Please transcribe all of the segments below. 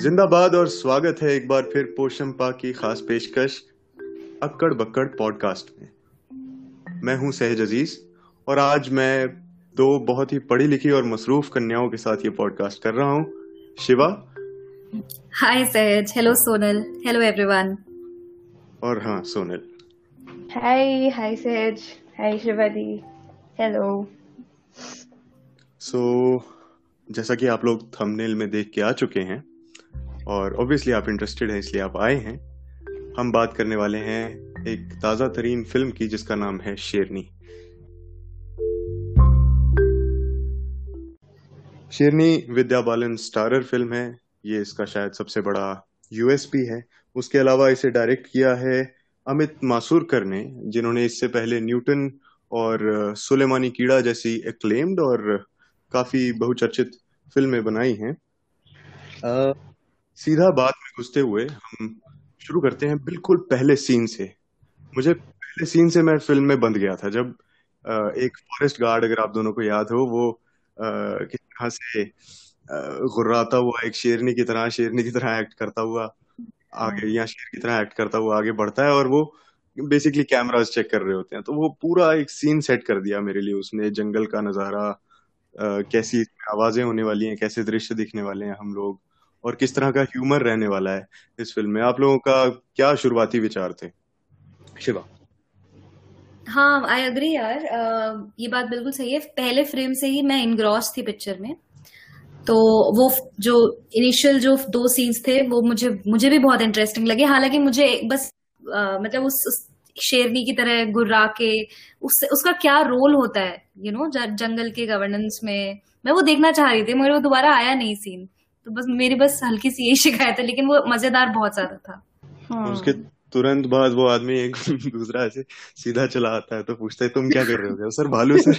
जिंदाबाद और स्वागत है एक बार फिर पोशंपा की खास पेशकश अक्कड़ बक्कड़ पॉडकास्ट में। मैं हूँ सहज अज़ीज़ और आज मैं दो बहुत ही पढ़ी लिखी और मसरूफ कन्याओं के साथ ये पॉडकास्ट कर रहा हूँ। शिवा। हाय सहज हेलो सोनल हेलो एवरीवन और हाँ सोनल। हाय हाय सहज हाय शिवा दी हेलो सो जैसा कि आप लोग थंबनेल में देख के आ चुके हैं और ऑब्वियसली आप इंटरेस्टेड हैं, इसलिए आप आए हैं। हम बात करने वाले हैं एक ताज़ा तरीन फ़िल्म की, जिसका नाम है शेरनी। शेरनी विद्या बालन स्टारर फ़िल्म है। ये इसका शायद सबसे बड़ा यूएसपी है। उसके अलावा इसे डायरेक्ट किया है अमित मासूरकर ने, जिन्होंने इससे पहले न्यूटन और सुलेमानी कीड़ा जैसी एक्लेम्ड और काफ़ी बहुचर्चित फ़िल्में बनाई हैं। सीधा बात में घुसते हुए हम शुरू करते हैं बिल्कुल पहले सीन से। मुझे पहले सीन से मैं फ़िल्म में बंद गया था। जब एक फॉरेस्ट गार्ड अगर आप दोनों को याद हो, वो किस तरह से गुर्राता हुआ, एक शेरनी की तरह, शेरनी की तरह एक्ट करता हुआ आगे, या शेर की तरह एक्ट करता हुआ आगे बढ़ता है और वो बेसिकली कैमराज चेक कर रहे होते हैं। तो वो पूरा एक सीन सेट कर दिया मेरे लिए उसने, जंगल का नज़ारा कैसी आवाज़ें होने वाली हैं, कैसे दृश्य दिखने वाले हैं हम लोग। और किस तरह का ह्यूमर रहने वाला है इस फ़िल्म में? आप लोगों का क्या शुरुआती विचार थे? शिवा। हाँ आई अग्री यार। आ, ये बात बिल्कुल सही है। पहले फ्रेम से ही मैं इनग्रॉस थी पिक्चर में। तो वो जो इनिशियल जो दो सीन्स थे वो मुझे मुझे भी बहुत इंटरेस्टिंग लगे। हालाँकि मुझे बस आ, मतलब उस, उस शेरनी की तरह गुर्रा के उस, उसका क्या रोल होता है यू you नो know, जंगल के गवर्नेंस में। मैं वो देखना चाह रही थी मगर वो दोबारा आया नहीं सीन तो बस मेरी बस हल्की सी यही शिकायत है लेकिन वो मज़ेदार बहुत ज़्यादा था। हाँ। उसके तुरंत बाद वो आदमी एक दूसरा ऐसे सीधा चला आता है तो पूछता है तुम क्या कर रहे हो? सर भालू सर।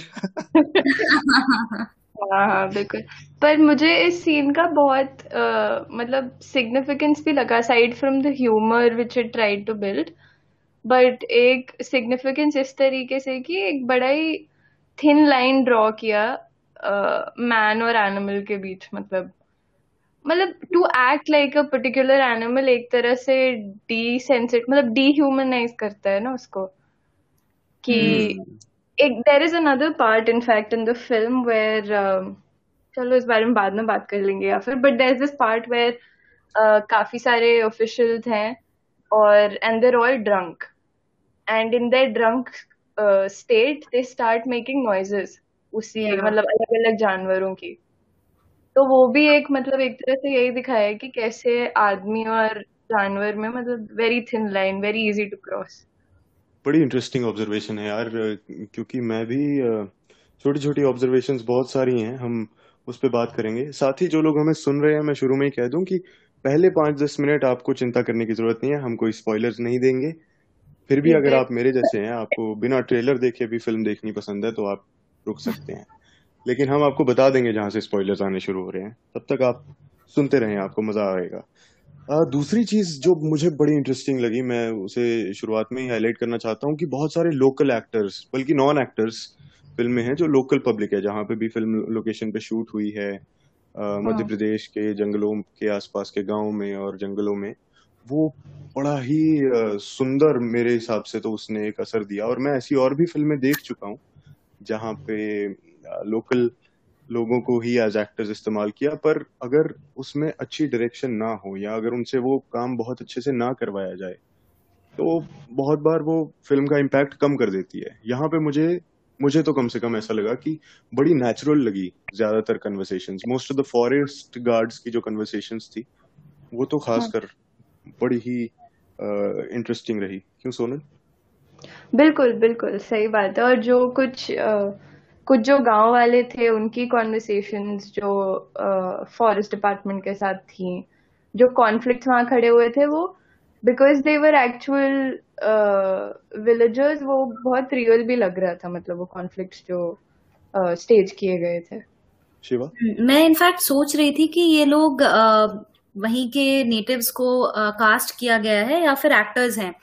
हाँ हाँ बिल्कुल। पर मुझे इस सीन का बहुत आ, मतलब सिग्निफिकेंस भी लगा side from the humour which it tried to build but एक सिग्निफिकेंस इस तरीके से कि एक बड़ा ही थिन लाइन ड्रॉ किया मैन और एनिमल के बीच मतलब। मतलब to act like a particular animal एक तरह से डी सेंसिट मतलब डी ह्यूमनाइज करता है ना उसको। कि hmm. एक there is another part in fact in the film where चलो इस बारे में बाद में बात कर लेंगे या फिर but there is this part where काफ़ी सारे ऑफिशियल्स हैं और and they're all drunk and in their drunk state they start making noises उसी मतलब अलग अलग जानवरों की। तो वो भी एक मतलब एक तरह से यही दिखाया है कि कैसे आदमी और जानवर में मतलब very thin line very easy to cross बड़ी इंटरेस्टिंग ऑब्जर्वेशन है यार क्योंकि मैं भी छोटी छोटी ऑब्जर्वेशन बहुत सारी हैं हम उस पर बात करेंगे। साथ ही जो लोग हमें सुन रहे हैं मैं शुरू में ही कह दूँ कि पहले पाँच दस मिनट आपको चिंता करने की ज़रूरत नहीं है हम कोई स्पॉयलर्स नहीं देंगे। फिर भी अगर आप मेरे जैसे हैं आपको बिना ट्रेलर देखे भी फ़िल्म देखनी पसंद है तो आप रुक सकते हैं। लेकिन हम आपको बता देंगे जहाँ से स्पॉयलर्स आने शुरू हो रहे हैं। तब तक आप सुनते रहें आपको मज़ा आएगा। आ, दूसरी चीज़ जो मुझे बड़ी इंटरेस्टिंग लगी मैं उसे शुरुआत में ही हाईलाइट करना चाहता हूँ कि बहुत सारे लोकल एक्टर्स बल्कि नॉन एक्टर्स फ़िल्म में है जो लोकल पब्लिक है जहाँ पे भी फ़िल्म लोकेशन पे शूट हुई है मध्य हाँ। प्रदेश के जंगलों के आसपास के गाँव में और जंगलों में। वो बड़ा ही सुंदर मेरे हिसाब से तो उसने एक असर दिया और मैं ऐसी और भी फ़िल्में देख चुका हूँ जहाँ पे लोकल लोगों को ही एज एक्टर्स इस्तेमाल किया पर अगर उसमें अच्छी डायरेक्शन ना हो या अगर उनसे वो काम बहुत अच्छे से ना करवाया जाए तो बहुत बार वो फ़िल्म का इम्पैक्ट कम कर देती है। यहाँ पे मुझे मुझे तो कम से कम ऐसा लगा कि बड़ी नेचुरल लगी ज़्यादातर conversation most of the forest guards की जो कन्वर्सेशन थी वो तो खासकर हाँ। बड़ी ही इंटरेस्टिंग uh, रही। क्यों सोनल? बिल्कुल बिल्कुल सही बात है। और जो कुछ uh, कुछ जो गाँव वाले थे उनकी कॉन्वर्सेशंस जो फॉरेस्ट uh, डिपार्टमेंट के साथ थी जो कॉन्फ्लिक्ट वहाँ खड़े हुए थे वो because they were actual villagers वो बहुत रियल भी लग रहा था मतलब वो कॉन्फ्लिक्ट जो स्टेज uh, किए गए थे। शिवा? मैं इनफैक्ट सोच रही थी कि ये लोग uh, वहीं के नेटिव्स को कास्ट uh, किया गया है या फिर एक्टर्स हैं।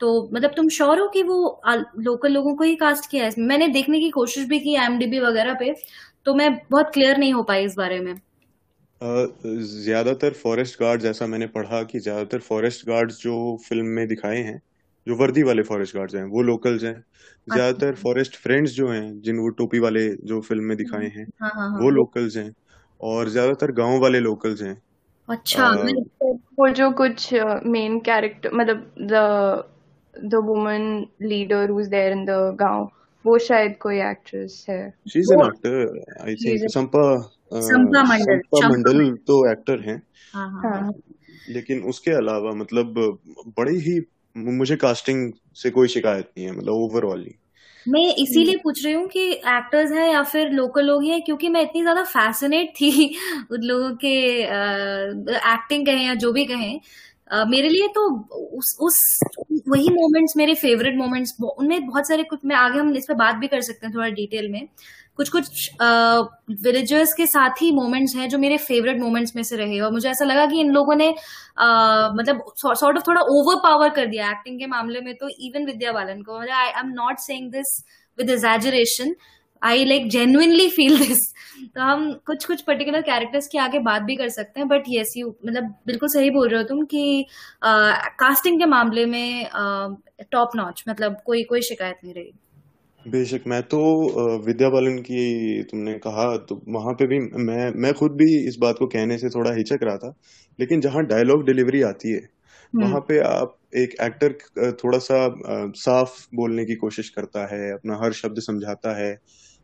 तो मतलब तुम श्योर हो कि वो लोकल लोगों को ही कास्ट किया है? मैंने देखने की कोशिश भी की एमडीबी वगैरह पे तो मैं बहुत क्लियर नहीं हो पाई इस बारे में। ज़्यादातर फॉरेस्ट गार्ड्स ऐसा मैंने पढ़ा कि ज़्यादातर फॉरेस्ट गार्ड्स जो फ़िल्म में दिखाए हैं जो वर्दी वाले फॉरेस्ट गार्ड्स हैं वो लोकल्स हैं। ज़्यादातर फॉरेस्ट फ्रेंड्स जो हैं जिन वो टोपी वाले जो फ़िल्म में दिखाए हैं हाँ हाँ हाँ। वो लोकल्स हैं। और ज़्यादातर गाँव वाले लोकल्स हैं। अच्छा मैं वो जो कुछ मेन कैरेक्टर मतलब woman leader who is there in the गाँव वो शायद कोई एक्ट्रेस है। शी इज़ एन वो actor I think Sampa Sampa Mandal Sampa Mandal तो एक्टर हैं। हाँ हाँ हाँ। हाँ। लेकिन उसके अलावा मतलब बड़ी ही मुझे कास्टिंग से कोई शिकायत नहीं है मतलब ओवरऑल ही। मैं इसीलिए पूछ रही हूँ कि एक्टर्स हैं या फिर लोकल लोग ही हैं क्योंकि मैं इतनी ज़्यादा फैसिनेट थी उन लोगों के एक्टिंग कहें या जो भी कहें अ, मेरे लिए तो उस उस वही मोमेंट्स मेरे फेवरेट मोमेंट्स उनमें बहुत सारे कुछ मैं आगे हम इस पर बात भी कर सकते हैं थोड़ा डिटेल में। कुछ कुछ विलेजर्स के साथ ही मोमेंट्स हैं जो मेरे फेवरेट मोमेंट्स में से रहे और मुझे ऐसा लगा कि इन लोगों ने अ, मतलब सॉर्ट ऑफ़ थोड़ा ओवर पावर कर दिया एक्टिंग के मामले में तो इवन विद्या बालन को। I am not saying this with exaggeration I like genuinely feel this तो हम कुछ कुछ पर्टिकुलर कैरेक्टर्स की आगे बात भी कर सकते हैं बट यस यू मतलब बिल्कुल सही बोल रहे हो तुम कि कास्टिंग के मामले में टॉप नॉच मतलब कोई कोई शिकायत नहीं रही। बेशक मैं तो विद्या बालन की तुमने कहा तो वहाँ पे भी मैं मैं खुद भी इस बात को कहने से थोड़ा हिचक रहा था लेकिन जहाँ डायलॉग डिलीवरी आती है वहाँ हम्म पे आप एक एक्टर थोड़ा सा साफ़ बोलने की कोशिश करता है अपना हर शब्द समझाता है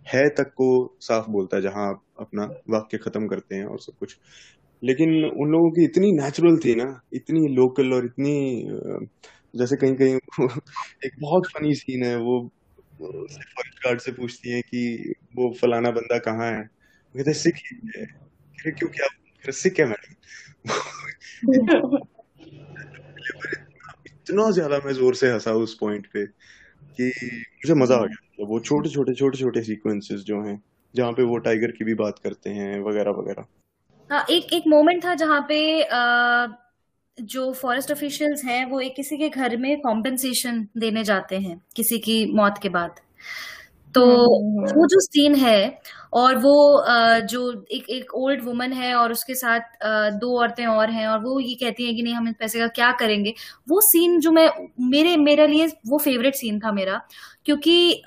है तक को साफ़ बोलता है जहाँ आप अपना वाक्य खत्म करते हैं और सब कुछ। लेकिन उन लोगों की इतनी नेचुरल थी ना इतनी लोकल और इतनी जैसे कहीं कहीं एक बहुत फनी सीन है वो फॉरेस्ट गार्ड से पूछती है कि वो फलाना बंदा कहाँ है? कहते सिख ही है। कह रहे, क्यों क्या सिख है मैडम? इतना ज़्यादा मैं ज़ोर से हंसा उस पॉइंट पे कि मुझे मज़ा आ गया। मतलब वो छोटे छोटे छोटे छोटे सीक्वेंसेस जो हैं जहाँ पे वो टाइगर की भी बात करते हैं वगैरह वगैरह। हाँ एक एक मोमेंट था जहाँ पे अ, जो फॉरेस्ट ऑफिशियल्स हैं वो एक किसी के घर में कॉम्पेंसेशन देने जाते हैं किसी की मौत के बाद। तो हम्म वो जो सीन है और वो जो एक एक ओल्ड वुमन है और उसके साथ दो औरतें और हैं और वो ये कहती हैं कि नहीं हम इस पैसे का क्या करेंगे? वो सीन जो मैं मेरे मेरे लिए वो फेवरेट सीन था मेरा क्योंकि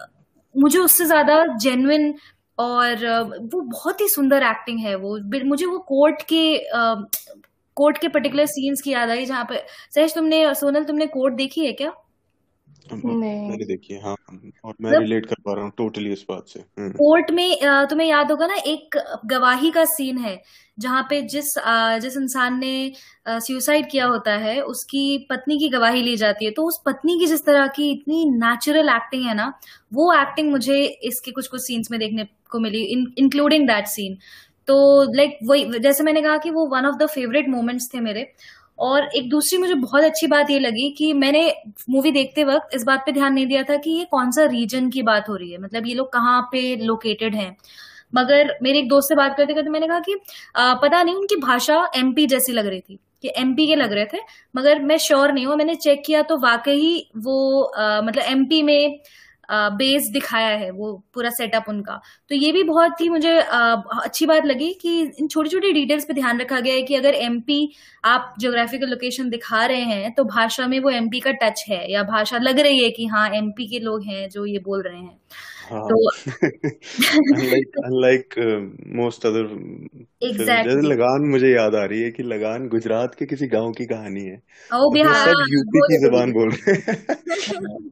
मुझे उससे ज़्यादा जेन्युन और वो बहुत ही सुंदर एक्टिंग है वो। मुझे वो कोर्ट के कोर्ट के पर्टिकुलर सीन्स की याद आई जहाँ पे, सहज तुमने, सोनल तुमने कोर्ट देखी है क्या? मैंने देखी है हाँ और मैं मतलब रिलेट कर पा रहा हूँ टोटली इस बात से। हम्म। कोर्ट में तुम्हें याद होगा ना एक गवाही का सीन है जहाँ पे जिस जिस इंसान ने सुसाइड किया होता है उसकी पत्नी की गवाही ली जाती है। तो उस पत्नी की जिस तरह की इतनी नेचुरल एक्टिंग है ना वो एक्टिंग मुझे इसके कुछ कुछ सीन्स में देखने को मिली इंक्लूडिंग दैट सीन तो लाइक वही जैसे मैंने कहा कि वो one of the favourite moments थे मेरे। और एक दूसरी मुझे बहुत अच्छी बात ये लगी कि मैंने मूवी देखते वक्त इस बात पे ध्यान नहीं दिया था कि ये कौन सा रीजन की बात हो रही है। मतलब ये लोग कहाँ पे लोकेटेड हैं। मगर मेरे एक दोस्त से बात करते करते मैंने कहा कि आ, पता नहीं उनकी भाषा एमपी जैसी लग रही थी कि एमपी के लग रहे थे मगर मैं श्योर नहीं हूँ मैंने चेक किया तो वाकई वो आ, मतलब एमपी में बेस दिखाया है वो पूरा सेटअप उनका। तो ये भी बहुत ही मुझे अच्छी बात लगी कि इन छोटी छोटी डिटेल्स पे ध्यान रखा गया है कि अगर एमपी आप ज्योग्राफिकल लोकेशन दिखा रहे हैं तो भाषा में वो एमपी का टच है या भाषा लग रही है कि हाँ एमपी के लोग हैं जो ये बोल रहे हैं। अनलाइक मोस्ट अदर जैसे लगान मुझे याद आ रही है कि लगान गुजरात के किसी गाँव की कहानी है। और बिहार सब यूपी की जबान बोल रहे हैं।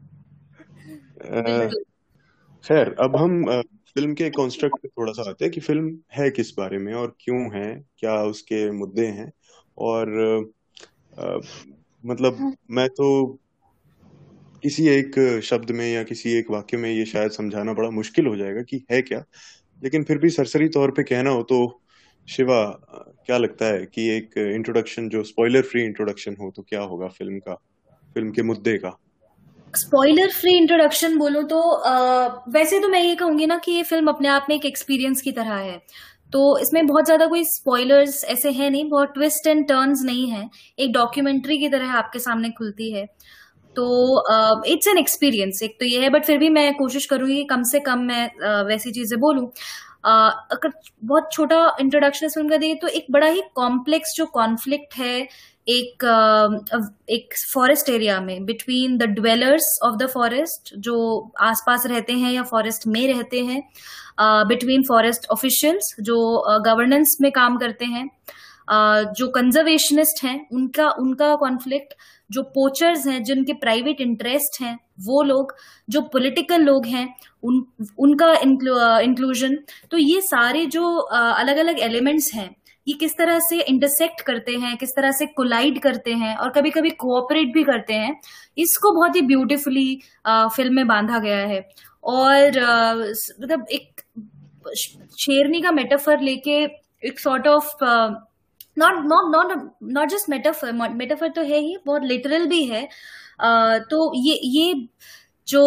खैर अब हम फ़िल्म के कॉन्स्ट्रक्ट पे थोड़ा सा आते हैं कि फ़िल्म है किस बारे में और क्यों है क्या उसके मुद्दे हैं और अ, मतलब मैं तो किसी एक शब्द में या किसी एक वाक्य में ये शायद समझाना बड़ा मुश्किल हो जाएगा कि है क्या लेकिन फिर भी सरसरी तौर पे कहना हो तो शिवा क्या लगता है कि एक इंट्रोडक्शन जो स्पॉइलर फ्री इंट्रोडक्शन हो तो क्या होगा फ़िल्म का फ़िल्म के मुद्दे का? स्पॉइलर फ्री इंट्रोडक्शन बोलो तो अ, वैसे तो मैं ये कहूँगी ना कि ये फ़िल्म अपने आप में एक एक्सपीरियंस की तरह है। तो इसमें बहुत ज़्यादा कोई स्पॉयलर्स ऐसे हैं नहीं बहुत ट्विस्ट एंड टर्न्स नहीं है। एक डॉक्यूमेंट्री की तरह आपके सामने खुलती है। तो इट्स एन एक्सपीरियंस एक तो ये है। बट फिर भी मैं कोशिश करूँगी कम से कम मैं अ, वैसी चीज़ें बोलूँ। अगर बहुत छोटा इंट्रोडक्शन इस फ़िल्म का दिए तो एक बड़ा ही कॉम्प्लेक्स जो कॉन्फ्लिक्ट है एक एक फॉरेस्ट एरिया में between the dwellers of the forest जो आसपास रहते हैं या फॉरेस्ट में रहते हैं बिटवीन फॉरेस्ट ऑफिशियल्स जो गवर्नेंस में काम करते हैं जो कंजर्वेशनिस्ट हैं, उनका उनका कॉन्फ्लिक्ट जो पोचर्स हैं, जिनके प्राइवेट इंटरेस्ट हैं, वो लोग, जो पॉलिटिकल लोग हैं, उन, उनका इंक्लूजन तो ये सारे जो अलग अलग एलिमेंट्स हैं ये किस तरह से इंटरसेक्ट करते हैं किस तरह से कोलाइड करते हैं और कभी कभी कोऑपरेट भी करते हैं इसको बहुत ही ब्यूटिफुली फ़िल्म में बांधा गया है। और मतलब एक शेरनी का मेटाफर लेके एक sort of not not not not just metaphor metaphor तो है ही बहुत लिटरल भी है। uh, तो ये ये जो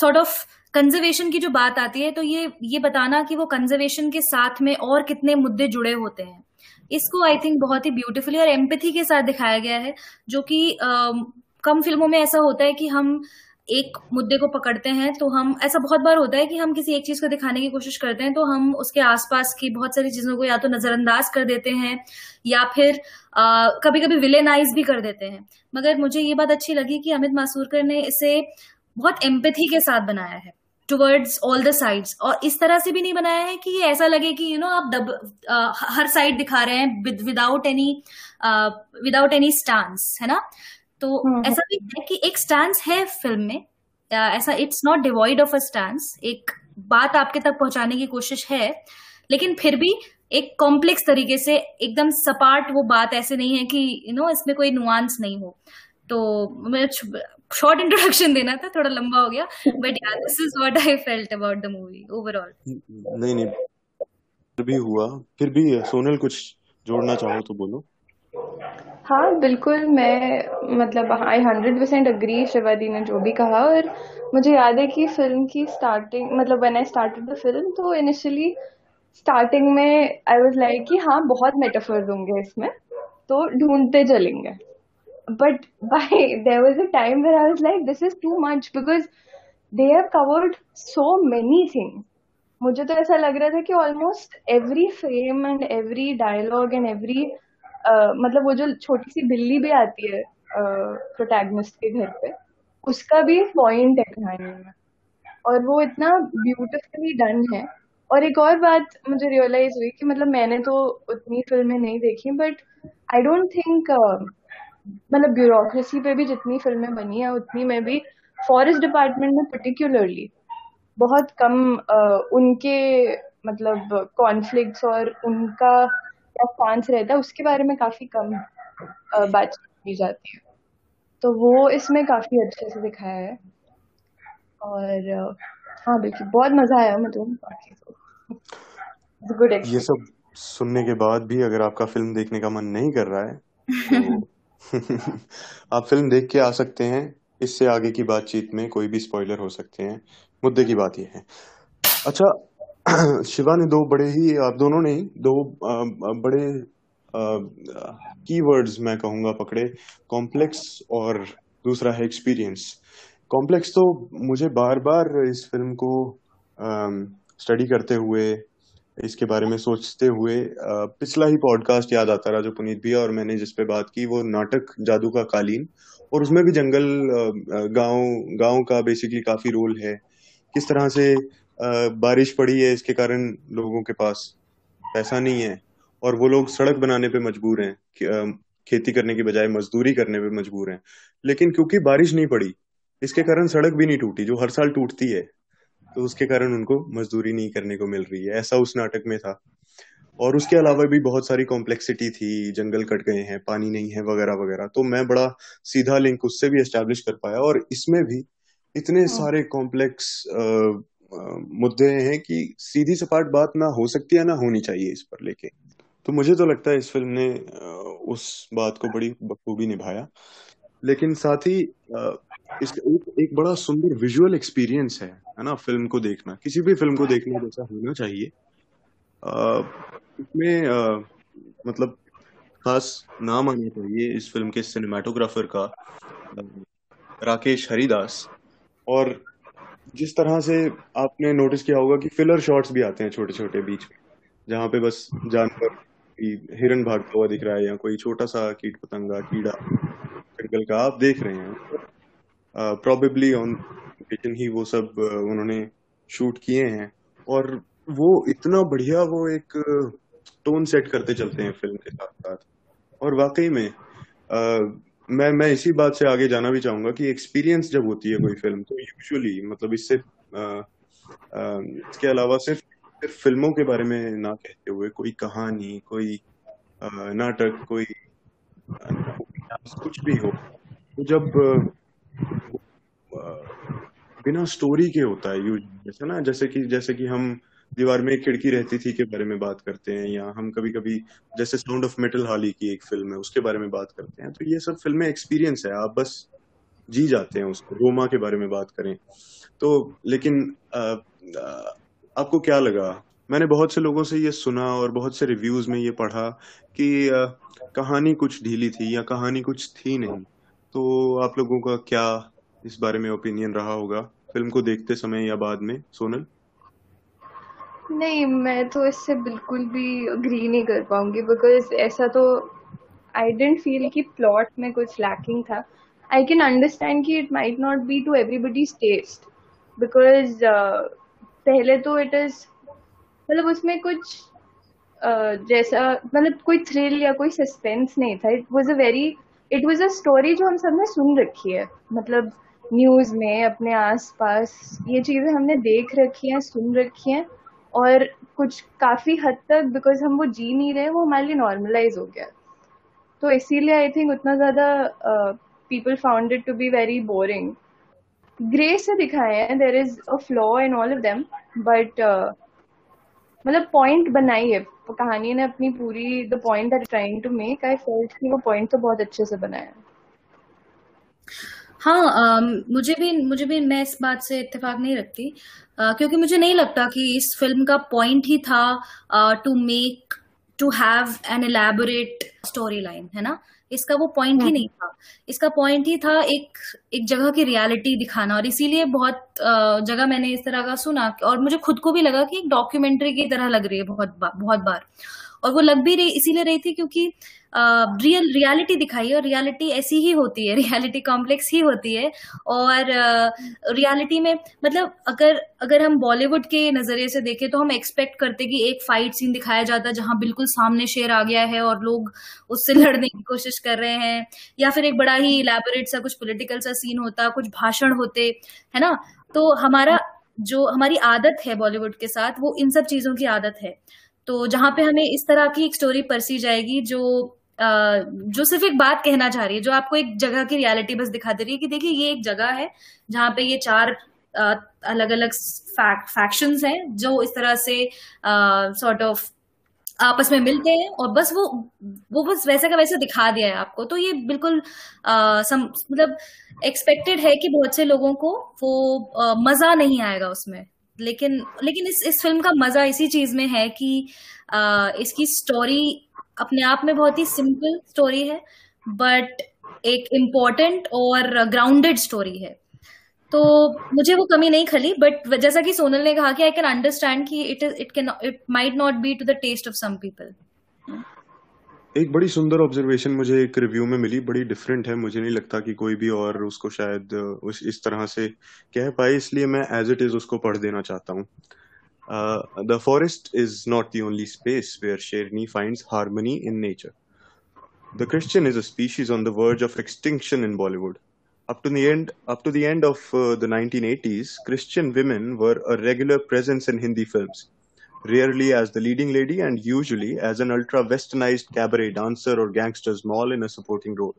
सॉर्ट ऑफ़ कंजर्वेशन की जो बात आती है तो ये ये बताना कि वो कंजर्वेशन के साथ में और कितने मुद्दे जुड़े होते हैं। इसको आई थिंक बहुत ही ब्यूटीफुली और एम्पथी के साथ दिखाया गया है जो कि कम फ़िल्मों में ऐसा होता है कि हम एक मुद्दे को पकड़ते हैं तो हम ऐसा बहुत बार होता है कि हम किसी एक चीज़ को दिखाने की कोशिश करते हैं तो हम उसके आसपास की बहुत सारी चीज़ों को या तो नजरअंदाज कर देते हैं या फिर आ, कभी कभी विलेनाइज भी कर देते हैं। मगर मुझे ये बात अच्छी लगी कि अमित मासूरकर ने इसे बहुत एम्पथी के साथ बनाया है। टुवर्ड्स ऑल द साइड्स और इस तरह से भी नहीं बनाया है कि ये ऐसा लगे कि यू you नो know, आप दब आ, हर साइड दिखा रहे हैं without any without any stance है ना? तो हम्म। ऐसा भी है कि एक स्टांस है फ़िल्म में ऐसा it's not devoid of a stance एक बात आपके तक पहुँचाने की कोशिश है लेकिन फिर भी एक कॉम्प्लेक्स तरीके से एकदम सपाट वो बात ऐसे नहीं है कि यू you नो know, इसमें कोई नुआंस नहीं हो। तो शॉर्ट इंट्रोडक्शन देना था थोड़ा लंबा हो गया बट या this is what I felt about the movie overall नहीं नहीं फिर भी हुआ फिर भी सोनल कुछ जोड़ना चाहो तो बोलो। हाँ बिल्कुल मैं मतलब I hundred percent agree Shivadi ने जो भी कहा और मुझे याद है कि फ़िल्म की स्टार्टिंग मतलब when I started the film तो इनिशियली स्टार्टिंग में आई वाज लाइक कि हाँ बहुत मेटाफर्स होंगे इसमें तो ढूंढते चलेंगे। But by there was a time where I was like this is too much because they have covered so many things मुझे तो ऐसा लग रहा था कि almost every frame and every dialogue and every मतलब वो जो छोटी सी बिल्ली भी आती है प्रोटैगनिस्ट के घर पे, उसका भी पॉइंट है कहानी में। और वो इतना ब्यूटिफुली डन है। और एक और बात मुझे रियलाइज़ हुई कि मतलब मैंने तो उतनी फ़िल्में नहीं देखी बट आई डोंट थिंक मतलब ब्यूरोक्रेसी पे भी जितनी फ़िल्में बनी है उतनी में भी फॉरेस्ट डिपार्टमेंट में पर्टिकुलरली बहुत कम uh, उनके मतलब कॉन्फ्लिक्ट्स और उनका क्या स्टांस रहता है उसके बारे में काफ़ी कम बातचीत की जाती है। तो वो इसमें काफ़ी अच्छे से दिखाया है। और हाँ बिल्कुल बहुत मज़ा आया मतलब बाकी तो। गुड ये सब सुनने के बाद भी अगर आपका फ़िल्म देखने का मन नहीं कर रहा है तो आप फ़िल्म देख के आ सकते हैं। इससे आगे की बातचीत में कोई भी स्पॉइलर हो सकते हैं। मुद्दे की बात यह है। अच्छा शिवा ने दो बड़े ही, आप दोनों ने ही दो बड़े कीवर्ड्स मैं कहूँगा पकड़े। कॉम्प्लेक्स और दूसरा है एक्सपीरियंस कॉम्प्लेक्स तो मुझे बार बार इस फ़िल्म को स्टडी करते हुए इसके बारे में सोचते हुए पिछला ही पॉडकास्ट याद आता रहा जो पुनीत भैया और मैंने जिस पे बात की, वो नाटक जादू का कालीन। और उसमें भी जंगल गाँव गाँव का बेसिकली काफ़ी रोल है। किस तरह से बारिश पड़ी है इसके कारण लोगों के पास पैसा नहीं है और वो लोग सड़क बनाने पे मजबूर हैं खेती करने की बजाय मजदूरी करने पे मजबूर हैं। लेकिन क्योंकि बारिश नहीं पड़ी, इसके कारण सड़क भी नहीं टूटी, जो हर साल टूटती है तो उसके कारण उनको मजदूरी नहीं करने को मिल रही है। ऐसा उस नाटक में था। और उसके अलावा भी बहुत सारी कॉम्प्लेक्सिटी थी जंगल कट गए हैं पानी नहीं है वगैरह वगैरह। तो मैं बड़ा सीधा लिंक उससे भी एस्टेब्लिश कर पाया। और इसमें भी इतने हाँ। सारे कॉम्प्लेक्स मुद्दे हैं कि सीधी सपाट बात ना हो सकती है ना होनी चाहिए इस पर लेके। तो मुझे तो लगता है इस फ़िल्म ने उस बात को बड़ी बखूबी निभाया। लेकिन साथ ही इस एक, एक बड़ा सुंदर विजुअल एक्सपीरियंस है है ना फ़िल्म को देखना। किसी भी फ़िल्म को देखना जैसा होना चाहिए। इसमें मतलब खास नाम आना चाहिए इस फ़िल्म के सिनेमाटोग्राफर का राकेश हरिदास। और जिस तरह से आपने नोटिस किया होगा कि फिलर शॉट्स भी आते हैं छोटे छोटे बीच में जहाँ पे बस जानवर हिरन भागता हुआ दिख रहा है या कोई छोटा सा कीट पतंगा कीड़ा जंगल का आप देख रहे हैं। प्रोबेबली ऑन ही वो सब उन्होंने शूट किए हैं। और वो इतना बढ़िया वो एक टोन सेट करते चलते हैं फ़िल्म के साथ साथ। और वाकई में आ, मैं मैं इसी बात से आगे जाना भी चाहूँगा कि एक्सपीरियंस जब होती है कोई फ़िल्म तो यूजुअली मतलब इससे इसके अलावा सिर्फ़ सिर्फ़ फ़िल्मों के बारे में ना कहते हुए कोई कहानी कोई नाटक कोई कुछ भी हो तो जब बिना स्टोरी के होता है यूज़ जैसे ना जैसे कि जैसे कि हम दीवार में एक खिड़की रहती थी के बारे में बात करते हैं या हम कभी कभी जैसे साउंड ऑफ़ मेटल हाल की एक फ़िल्म है उसके बारे में बात करते हैं तो ये सब फ़िल्में एक्सपीरियंस है आप बस जी जाते हैं उसको रोमा के बारे में बात करें। तो लेकिन आ, आ, आपको क्या लगा? मैंने बहुत से लोगों से ये सुना और बहुत से रिव्यूज़ में ये पढ़ा कि कहानी कुछ ढीली थी या कहानी कुछ थी नहीं। तो आप लोगों का क्या इस बारे में ओपिनियन रहा होगा? फ़िल्म को देखते समय या बाद में? सोनल? नहीं, मैं तो इससे बिल्कुल भी अग्री नहीं कर पाऊँगी बिकॉज़ ऐसा तो आई डेंट फील कि प्लॉट में कुछ लैकिंग था। आई कैन अंडरस्टैंड कि it might not be to everybody's taste because पहले तो इट इज़ मतलब उसमें कुछ जैसा मतलब कोई थ्रिल या कोई सस्पेंस नहीं था. It was a very it was a story जो हम सबने सुन रखी है. मतलब न्यूज़ में, अपने आसपास, ये चीज़ें हमने देख रखी हैं, सुन रखी हैं और कुछ काफ़ी हद तक बिकॉज़ हम वो जी नहीं रहे, वो हमारे लिए नॉर्मलाइज हो गया. तो इसीलिए आई थिंक उतना ज़्यादा people found it to be very boring grey से दिखाए हैं there is a flaw in all of them but मतलब पॉइंट बनाई है। कहानी ने अपनी पूरी the point that trying to make I felt कि वो पॉइंट तो बहुत अच्छे से बनाया। हाँ आ, मुझे भी मुझे भी मैं इस बात से इत्तेफाक नहीं रखती। आ, क्योंकि मुझे नहीं लगता कि इस फ़िल्म का पॉइंट ही था to make to have an elaborate story line है ना? इसका वो पॉइंट ही हम्म। नहीं था इसका पॉइंट ही था एक एक जगह की रियलिटी दिखाना और इसीलिए बहुत जगह मैंने इस तरह का सुना और मुझे खुद को भी लगा कि एक डॉक्यूमेंट्री की तरह लग रही है बहुत बार बहुत बार और वो लग भी रही इसीलिए रही थी क्योंकि रियल रियलिटी दिखाई और रियलिटी ऐसी ही होती है रियलिटी कॉम्प्लेक्स ही होती है और रियलिटी uh, में मतलब अगर अगर हम बॉलीवुड के नज़रिए से देखें तो हम एक्सपेक्ट करते कि एक फाइट सीन दिखाया जाता है जहाँ बिल्कुल सामने शेर आ गया है और लोग उससे लड़ने की कोशिश कर रहे हैं या फिर एक बड़ा ही इलेबोरेट सा कुछ पोलिटिकल सा सीन होता कुछ भाषण होते है ना? तो हमारा जो हमारी आदत है बॉलीवुड के साथ वो इन सब चीज़ों की आदत है। तो जहाँ पे हमें इस तरह की एक स्टोरी परसी जाएगी जो जो सिर्फ़ एक बात कहना चाह रही है जो आपको एक जगह की रियलिटी बस दिखा दे रही है कि देखिए ये एक जगह है जहाँ पे ये चार अलग अलग फैक्शंस हैं जो इस तरह से सॉर्ट ऑफ़ आपस में मिलते हैं और बस वो वो बस वैसे का वैसे दिखा दिया है आपको। तो ये बिल्कुल मतलब एक्सपेक्टेड है कि बहुत से लोगों को वो आ, मज़ा नहीं आएगा उसमें। लेकिन लेकिन इस इस फ़िल्म का मज़ा इसी चीज़ में है कि आ, इसकी स्टोरी अपने आप में बहुत ही सिंपल स्टोरी है बट एक इंपॉर्टेंट और ग्राउंडेड स्टोरी है। तो मुझे वो कमी नहीं खली बट जैसा कि सोनल ने कहा कि आई कैन अंडरस्टैंड कि it is it can it might not be to the taste of some people एक बड़ी सुंदर ऑब्जर्वेशन मुझे एक रिव्यू में मिली, बड़ी डिफरेंट है, मुझे नहीं लगता कि कोई भी और उसको शायद, उस, इस तरह से कह पाए, इसलिए मैं एज इट इज़ उसको पढ़ देना चाहता हूँ। The forest is not the only space where Sherni finds harmony in nature the Christian is a species on the verge of extinction in Bollywood up to the end up to the end of the 1980s Christian women were a regular presence in Hindi films rarely as the leading lady and usually as an ultra westernized cabaret dancer or gangster's moll in a supporting role.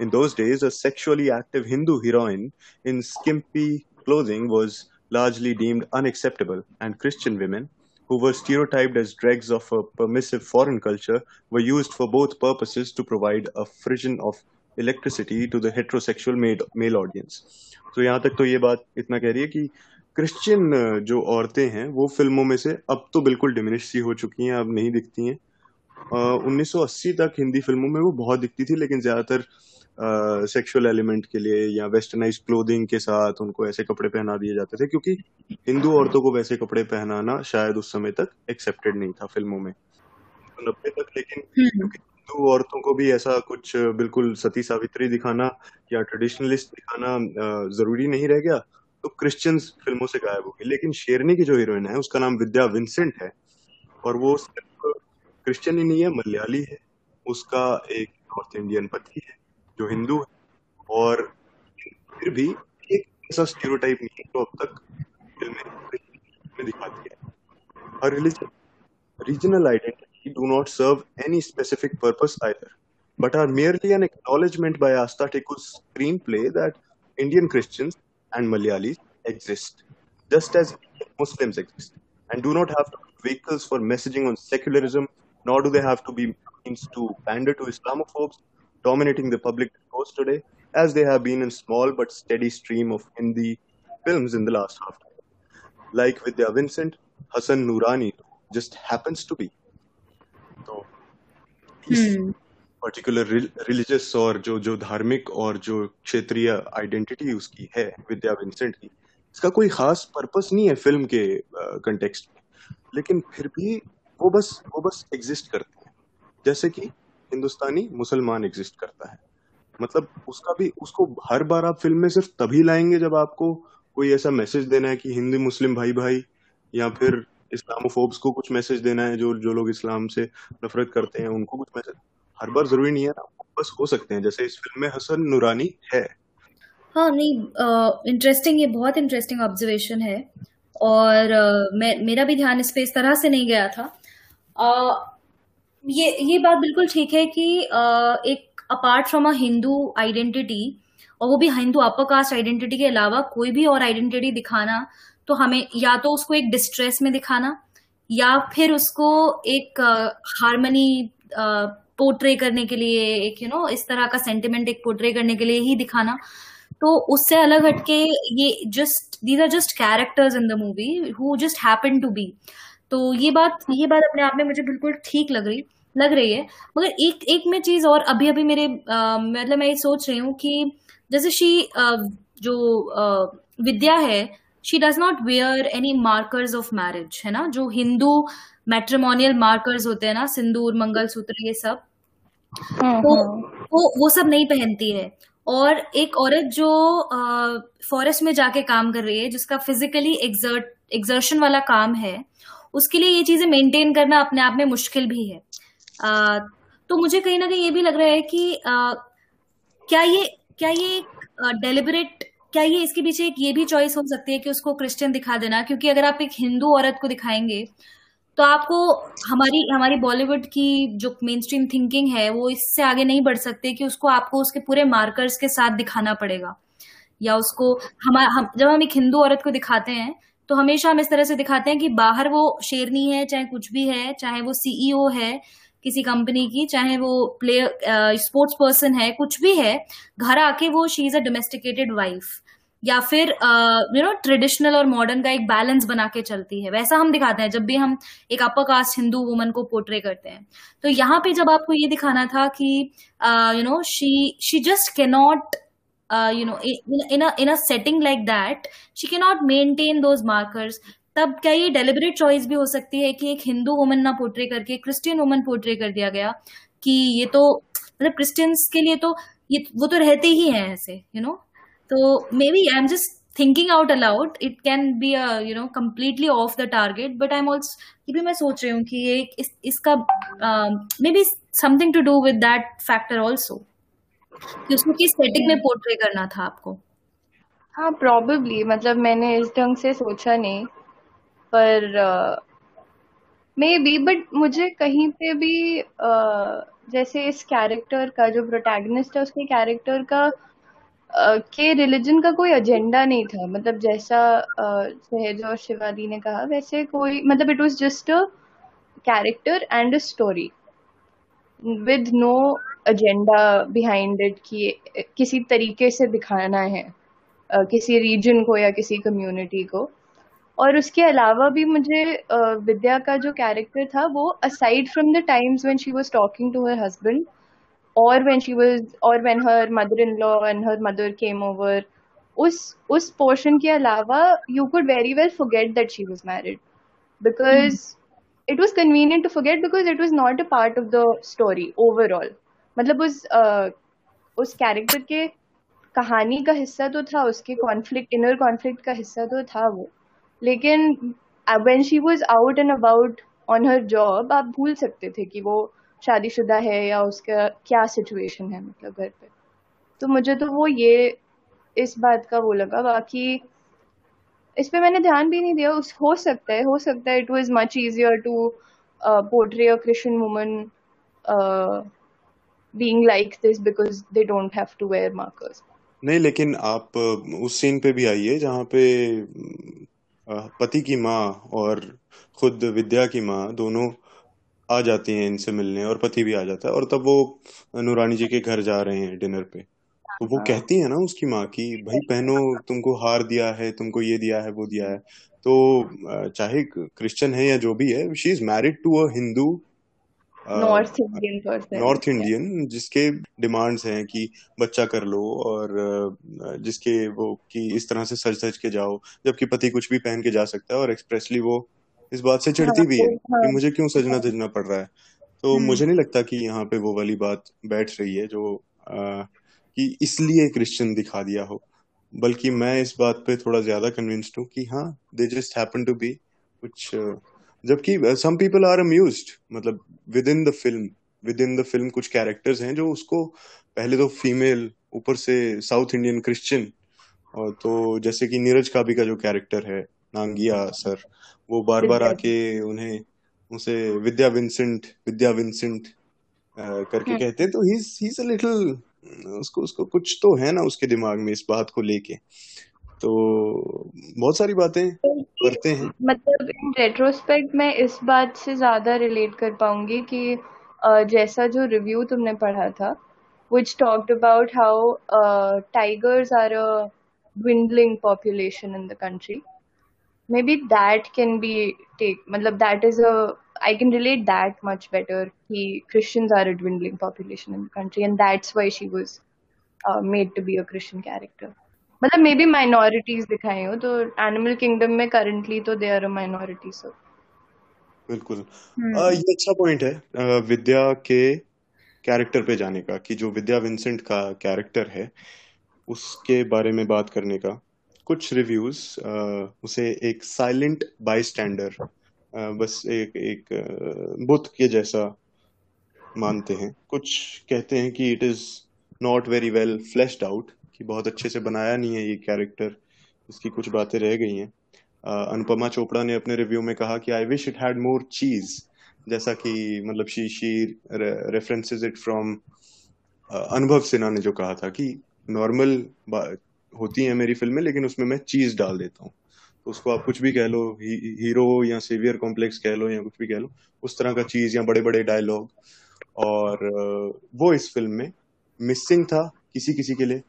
In those days, a sexually active Hindu heroine in skimpy clothing was largely deemed unacceptable, and Christian women, who were stereotyped as dregs of a permissive foreign culture, were used for both purposes to provide a frisson of electricity to the heterosexual male audience. So यहाँ तक तो ये बात इतना कह रही है कि क्रिश्चियन जो औरतें हैं वो फ़िल्मों में से अब तो बिल्कुल डिमिनिश सी हो चुकी हैं अब नहीं दिखती हैं। उन्नीस सौ अस्सी तक हिंदी फ़िल्मों में वो बहुत दिखती थी लेकिन ज़्यादातर सेक्सुअल एलिमेंट के लिए या वेस्टर्नाइज क्लोथिंग के साथ उनको ऐसे कपड़े पहना दिए जाते थे क्योंकि हिंदू औरतों को वैसे कपड़े पहनाना शायद उस समय तक एक्सेप्टेड नहीं था फ़िल्मों में। तो नब्बे तक लेकिन हम्म। क्योंकि हिंदू औरतों को भी ऐसा कुछ बिल्कुल सती सावित्री दिखाना या ट्रेडिशनलिस्ट दिखाना ज़रूरी नहीं रह गया तो क्रिश्चियंस फ़िल्मों से गायब होगी लेकिन शेरनी की जो हीरोइन है, उसका नाम विद्या विंसेंट है, और वो सिर्फ़ क्रिश्चियन ही नहीं है, मलयाली है। उसका एक नॉर्थ इंडियन पति है, जो हिंदू है। और फिर भी एक ऐसा स्टीरियोटाइप नहीं है तो अब तक फ़िल्में में दिखाती है। और religion regional identity do not serve any specific purpose either but are merely an acknowledgement by Astha Tiku screenplay that Indian Christians and Malayalis exist, just as Muslims exist, and do not have vehicles for messaging on secularism, nor do they have to be means to pander to Islamophobes dominating the public discourse today, as they have been in small but steady stream of Hindi films in the last half. Like Vidya Vincent, Hassan Nurani just happens to be. So, hmm. Particular religious और जो जो धार्मिक और जो क्षेत्रीय identity उसकी है, विद्या Vincent की, इसका कोई खास पर्पस नहीं है फ़िल्म के कंटेक्स्ट में। लेकिन फिर भी वो बस वो बस एग्जिस्ट करते हैं। जैसे कि हिंदुस्तानी मुसलमान एग्जिस्ट करता है। मतलब उसका भी, उसको हर बार आप फ़िल्म में सिर्फ़ तभी लाएँगे जब आपको कोई ऐसा मैसेज देना है कि हिंदू मुस्लिम भाई भाई या फिर इस्लामोफोब्स को कुछ मैसेज देना है जो जो लोग इस्लाम से नफरत करते हैं, उनको कुछ मैसेज हर बार ज़रूरी नहीं है ना बस हो सकते हैं। जैसे इस फ़िल्म में हसन नूरानी है। हाँ नहीं इंटरेस्टिंग ये बहुत इंटरेस्टिंग ऑब्जर्वेशन है। और अ, मैं मेरा भी ध्यान इस पे इस तरह से नहीं गया था। अ, ये ये बात बिल्कुल ठीक है कि अ, एक apart from a Hindu identity और वो भी हिंदू अपर कास्ट आइडेंटिटी के अलावा कोई भी और आइडेंटिटी दिखाना तो हमें या तो उसको एक डिस्ट्रेस में दिखाना या फिर उसको एक हारमनी पोर्ट्रे करने के लिए एक यू you नो know, इस तरह का सेंटिमेंट एक पोर्ट्रे करने के लिए ही दिखाना। तो उससे अलग हटके ये just these are just characters in the movie who just happen to be तो ये बात ये बात अपने आप में मुझे बिल्कुल ठीक लग रही लग रही है। मगर एक एक में चीज़ और अभी अभी मेरे मतलब मैं ये सोच रही हूँ कि जैसे शी जो विद्या है she does not wear any markers of marriage है ना? जो हिंदू मैट्रिमोनियल मार्कर्स होते हैं ना सिंदूर मंगलसूत्र ये सब। तो हम्म वो वो सब नहीं पहनती है। और एक औरत जो फॉरेस्ट में जाके काम कर रही है जिसका फिजिकली एग्जर्ट एग्जर्शन वाला काम है उसके लिए ये चीज़ें मेंटेन करना अपने आप में मुश्किल भी है। अ, तो मुझे कहीं ना कहीं ये भी लग रहा है कि अ, क्या ये क्या ये डेलिबरेट क्या ये इसके पीछे एक ये भी चॉइस हो सकती है कि उसको क्रिश्चियन दिखा देना? क्योंकि अगर आप एक हिंदू औरत को दिखाएँगे तो आपको हमारी हमारी बॉलीवुड की जो मेन स्ट्रीम थिंकिंग है वो इससे आगे नहीं बढ़ सकते कि उसको आपको उसके पूरे मार्कर्स के साथ दिखाना पड़ेगा। या उसको हम, हम जब हम एक हिंदू औरत को दिखाते हैं तो हमेशा हम इस तरह से दिखाते हैं कि बाहर वो शेरनी है चाहे कुछ भी है चाहे वो सीईओ है किसी कंपनी की चाहे वो प्लेयर स्पोर्ट्स पर्सन है कुछ भी है घर आके वो she is a domesticated wife या फिर यू नो ट्रेडिशनल और मॉडर्न का एक बैलेंस बना के चलती है। वैसा हम दिखाते हैं, जब भी हम एक अपर कास्ट हिंदू वुमन को पोर्ट्रे करते हैं। तो यहाँ पे जब आपको ये दिखाना था कि you know she she just cannot you know in in a setting like that she cannot maintain those markers तब क्या ये डेलिबरेट चॉइस भी हो सकती है कि एक हिंदू वुमन ना पोर्ट्रे करके क्रिस्टियन वुमन पोर्ट्रे कर दिया गया कि ये तो मतलब क्रिश्चियंस के लिए तो ये, वो तो रहते ही हैं ऐसे यू नो तो maybe I am just thinking out aloud it can be you know completely off the target but I am also ये भी मैं सोच रही हूँ कि ये इस, इसका maybe something to do with that factor also कि उसको किस सेटिंग में पोर्ट्रे करना था आपको? हाँ प्रॉबेबली मतलब मैंने इस ढंग से सोचा नहीं पर मे बी बट मुझे कहीं पे भी uh, जैसे इस कैरेक्टर का जो प्रोटैगनिस्ट है उसके कैरेक्टर का के रिलीजन का कोई एजेंडा नहीं था। मतलब जैसा सहज और शिवाली ने कहा, वैसे कोई मतलब it was just a character and a story with no agenda behind it कि किसी तरीके से दिखाना है किसी रीजन को या किसी कम्युनिटी को। और उसके अलावा भी मुझे विद्या का जो कैरेक्टर था, वो aside from the times when she was talking to her husband or when she was or when her mother-in-law and her mother came over us us portion ke alawa you could very well forget that she was married because mm. it was convenient to forget because it was not a part of the story overall मतलब उस uh, उस character के कहानी का हिस्सा तो था उसके कॉन्फ्लिक्ट इनर कॉन्फ्लिक्ट का हिस्सा तो था वो लेकिन when she was out and about on her job आप भूल सकते थे कि वो शादीशुदा है या उसका क्या सिचुएशन है मतलब घर पे। तो मुझे तो वो ये इस बात का वो लगा, बाकी इस पे मैंने ध्यान भी नहीं दिया। उस, हो सकता है, हो सकता है it was much easier to portray a Christian woman being like this because they don't have to wear markers नहीं, लेकिन आप उस सीन पे भी आइए जहाँ पे पति की माँ और खुद विद्या की माँ दोनों आ जाती हैं इनसे मिलने और पति भी आ जाता है। और तब वो नूरानी जी के घर जा रहे हैं डिनर पे। तो वो हाँ। कहती है ना उसकी माँ की भाई पहनो तुमको हार दिया है तुमको ये दिया है वो दिया है। तो चाहे क्रिश्चियन है या जो भी है she is married to a Hindu North Indian person North Indian जिसके डिमांड्स हैं कि बच्चा कर लो और जिसके वो कि इस तरह से सज सज के जाओ जबकि पति कुछ भी पहन के जा सकता है और एक्सप्रेसली वो इस बात से चिढ़ती हाँ, भी है हाँ, कि मुझे क्यों सजना धजना पड़ रहा है? तो हम्म। मुझे नहीं लगता कि यहाँ पे वो वाली बात बैठ रही है जो आ, कि इसलिए क्रिश्चियन दिखा दिया हो। बल्कि मैं इस बात पे थोड़ा ज़्यादा कन्विंस्ड हूँ कि हाँ they just happen to be कुछ जबकि सम पीपल आर अम्यूज्ड मतलब within the film within the film कुछ कैरेक्टर्स हैं जो उसको पहले तो फीमेल ऊपर से साउथ इंडियन क्रिश्चियन और तो जैसे कि नीरज काबी का जो कैरेक्टर है नांगिया सर वो बार बार आके उन्हें उसे विद्या विंसेंट विद्या विंसेंट करके हम्म। कहते हैं। तो ही ही इज़ अ लिटिल उसको उसको कुछ तो है ना उसके दिमाग में इस बात को लेके। तो बहुत सारी बातें करते हैं। मतलब इन रेट्रोस्पेक्ट मैं इस बात से ज़्यादा रिलेट कर पाऊँगी कि जैसा जो रिव्यू तुमने पढ़ा था which talked about how uh, tigers are a dwindling population in the country maybe that can be take matlab that is a I can relate that much better. He Christians are a dwindling population in the country, and that's why she was uh, made to be a Christian character. मतलब may be minorities दिखाई हो तो animal kingdom में currently तो they are a minority सो बिल्कुल hmm. ये अच्छा point है विद्या के कैरेक्टर पे जाने का कि जो विद्या विंसेंट का कैरेक्टर है उसके बारे में बात करने का कुछ रिव्यूज़ उसे एक साइलेंट बाई स्टैंडर बस एक एक बुत के जैसा मानते हैं। कुछ कहते हैं कि it is not very well fleshed out कि बहुत अच्छे से बनाया नहीं है ये कैरेक्टर इसकी कुछ बातें रह गई हैं। अनुपमा चोपड़ा ने अपने रिव्यू में कहा कि I wish it had more चीज़ जैसा कि मतलब she she references it from Anubhav Sinha ने जो कहा था कि नॉर्मल होती है मेरी फ़िल्में लेकिन उसमें मैं चीज़ डाल देता हूँ। तो उसको आप कुछ भी कह लो ही, हीरो या सेवियर कॉम्प्लेक्स कह लो या कुछ भी कह लो उस तरह का चीज़ या बड़े बड़े डायलॉग। और वो इस फ़िल्म में मिसिंग था किसी किसी के लिए।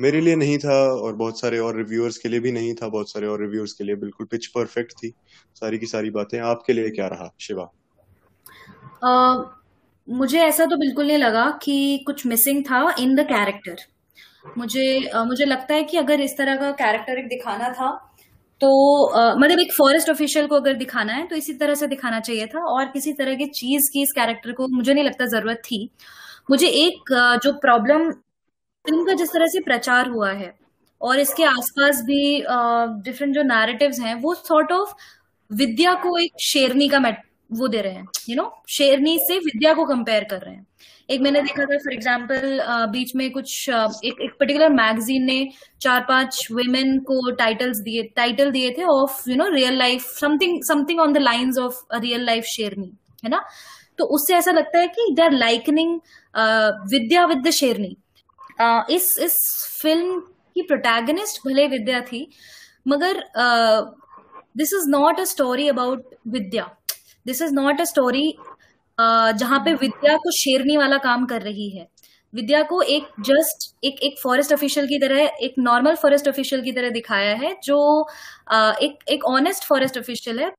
मेरे लिए नहीं था और बहुत सारे और रिव्यूअर्स के लिए भी नहीं था बहुत सारे और रिव्यूअर्स के लिए बिल्कुल पिच परफेक्ट थी। सारी की सारी बातें। आपके लिए क्या रहा शिवा? uh, मुझे ऐसा तो बिल्कुल नहीं लगा कि कुछ मिसिंग था इन द कैरेक्टर। मुझे मुझे लगता है कि अगर इस तरह का कैरेक्टर एक दिखाना था तो मतलब एक फॉरेस्ट ऑफिशियल को अगर दिखाना है तो इसी तरह से दिखाना चाहिए था और किसी तरह की चीज़ की इस कैरेक्टर को मुझे नहीं लगता ज़रूरत थी। मुझे एक जो प्रॉब्लम फ़िल्म का जिस तरह से प्रचार हुआ है और इसके आसपास भी डिफरेंट जो नैरेटिव्स हैं, वो सॉर्ट ऑफ़ विद्या को एक शेरनी का वो दे रहे हैं यू नो शेरनी से विद्या को कंपेयर कर रहे हैं। एक मैंने देखा था फॉर एग्ज़ाम्पल बीच में कुछ एक एक पर्टिकुलर मैगजीन ने चार पाँच वुमेन को टाइटल्स दिए टाइटल दिए थे of you know real life something something on the lines of real life Sherni, है ना? तो उससे ऐसा लगता है कि they are likening Vidya with the Sherni. इस इस फ़िल्म की प्रोटैगनिस्ट भले विद्या थी, मगर this is not a story about Vidya. This is not a story जहाँ पे विद्या को शेरनी वाला काम कर रही है। विद्या को एक जस्ट एक एक फॉरेस्ट ऑफिशियल की तरह एक नॉर्मल फॉरेस्ट ऑफिशियल की तरह दिखाया है जो uh, एक एक ऑनेस्ट फॉरेस्ट ऑफिशियल है।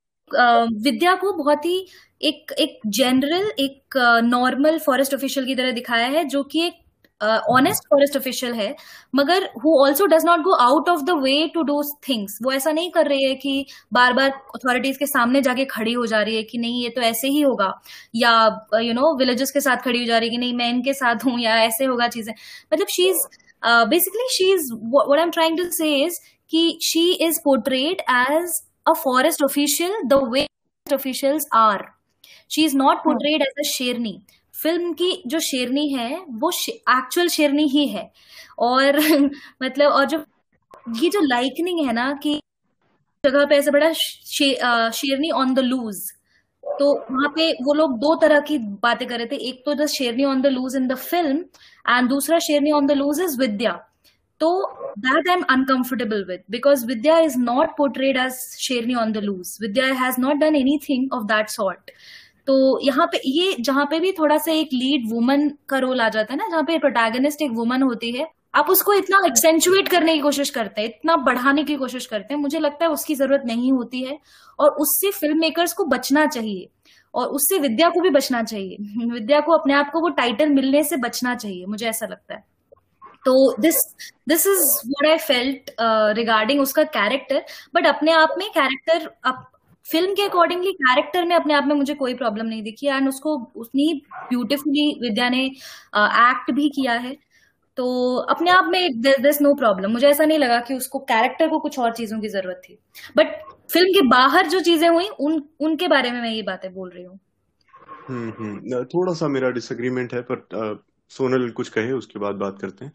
विद्या को बहुत ही एक एक जनरल एक नॉर्मल फॉरेस्ट ऑफिशियल की तरह दिखाया है जो कि एक ऑनेस्ट फॉरेस्ट ऑफिशियल है मगर who also does not go out of the way to do things वो ऐसा नहीं कर रही है कि बार बार अथॉरिटीज के सामने जाके खड़ी हो जा रही है कि नहीं ये तो ऐसे ही होगा या यू नो विलेजेस के साथ खड़ी हो जा रही है कि नहीं मैं इनके साथ हूँ या ऐसे होगा चीज़ें। मतलब she is basically she is what I am trying to say is कि she is portrayed as a forest official the way officials are she is not portrayed as a Sherni film की जो शेरनी है वो actual शेरनी ही है। और मतलब और जो ये जो लाइकनिंग है ना कि जगह पे ऐसा बड़ा शे, शेरनी ऑन द लूज तो वहाँ पे वो लोग दो तरह की बातें कर रहे थे। एक तो the Sherni on the loose in the film and दूसरा Sherni on the loose is Vidya. तो that I am uncomfortable with because Vidya is not portrayed as Sherni on the loose Vidya has not done anything of that sort तो यहाँ पे ये, जहाँ पे भी थोड़ा सा एक लीड वुमन का रोल आ जाता है ना, जहाँ पे प्रोटैगनिस्ट एक वुमन होती है, आप उसको इतना एक्सेंचुएट करने की कोशिश करते हैं, इतना बढ़ाने की कोशिश करते हैं, मुझे लगता है उसकी ज़रूरत नहीं होती है और उससे फ़िल्म मेकर्स को बचना चाहिए और उससे विद्या को भी बचना चाहिए। विद्या को अपने आप को वो टाइटल मिलने से बचना चाहिए, मुझे ऐसा लगता है। तो this this is what I felt regarding उसका कैरेक्टर बट अपने आप में कैरेक्टर फ़िल्म के अकॉर्डिंगली कैरेक्टर में अपने आप में मुझे कोई प्रॉब्लम नहीं दिखी एंड उसको उतनी ब्यूटिफुली विद्या ने एक्ट भी किया है। तो अपने आप में दिस नो प्रॉब्लम मुझे ऐसा नहीं लगा कि उसको कैरेक्टर को कुछ और चीज़ों की ज़रूरत थी। बट फ़िल्म के बाहर जो चीज़ें हुई उन उनके बारे में मैं ये बातें बोल रही हूँ। हम्म, हम्म। थोड़ा सा मेरा डिसएग्रीमेंट है पर सोनल कुछ कहे उसके बाद बात करते हैं।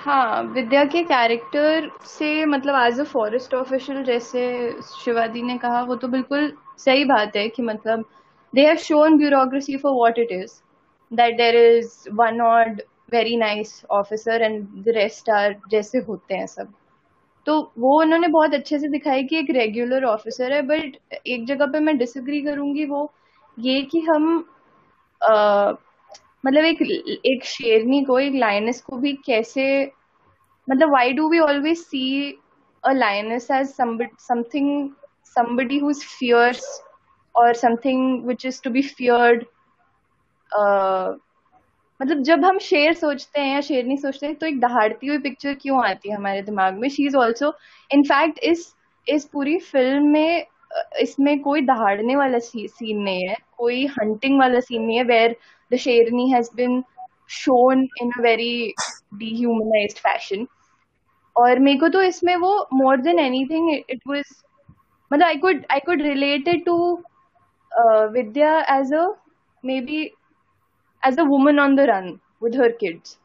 हाँ विद्या के कैरेक्टर से मतलब एज अ फॉरेस्ट ऑफिशियल जैसे शिवादी ने कहा, वो तो बिल्कुल सही बात है कि मतलब they have shown bureaucracy for what it is that there is one odd very nice officer and the rest are जैसे होते हैं सब। तो वो उन्होंने बहुत अच्छे से दिखाया कि एक रेगुलर ऑफिसर है बट एक जगह पे मैं डिसग्री करूँगी वो ये कि हम मतलब एक एक शेरनी को एक लाइनस को भी कैसे मतलब why do we always see a lioness as something somebody who's fierce or something which is to be feared? मतलब जब हम शेर सोचते हैं या शेरनी सोचते हैं तो एक दहाड़ती हुई पिक्चर क्यों आती है हमारे दिमाग में? शी इज़ ऑल्सो इनफैक्ट इस इस पूरी फ़िल्म में इसमें कोई दहाड़ने वाला सीन नहीं है, कोई हंटिंग वाला सीन नहीं है where the Sherni has been shown in a very dehumanized fashion. और मेरे को तो इसमें वो more than anything it was मतलब I could I could relate it to Vidya as a maybe as a woman on the run with her kids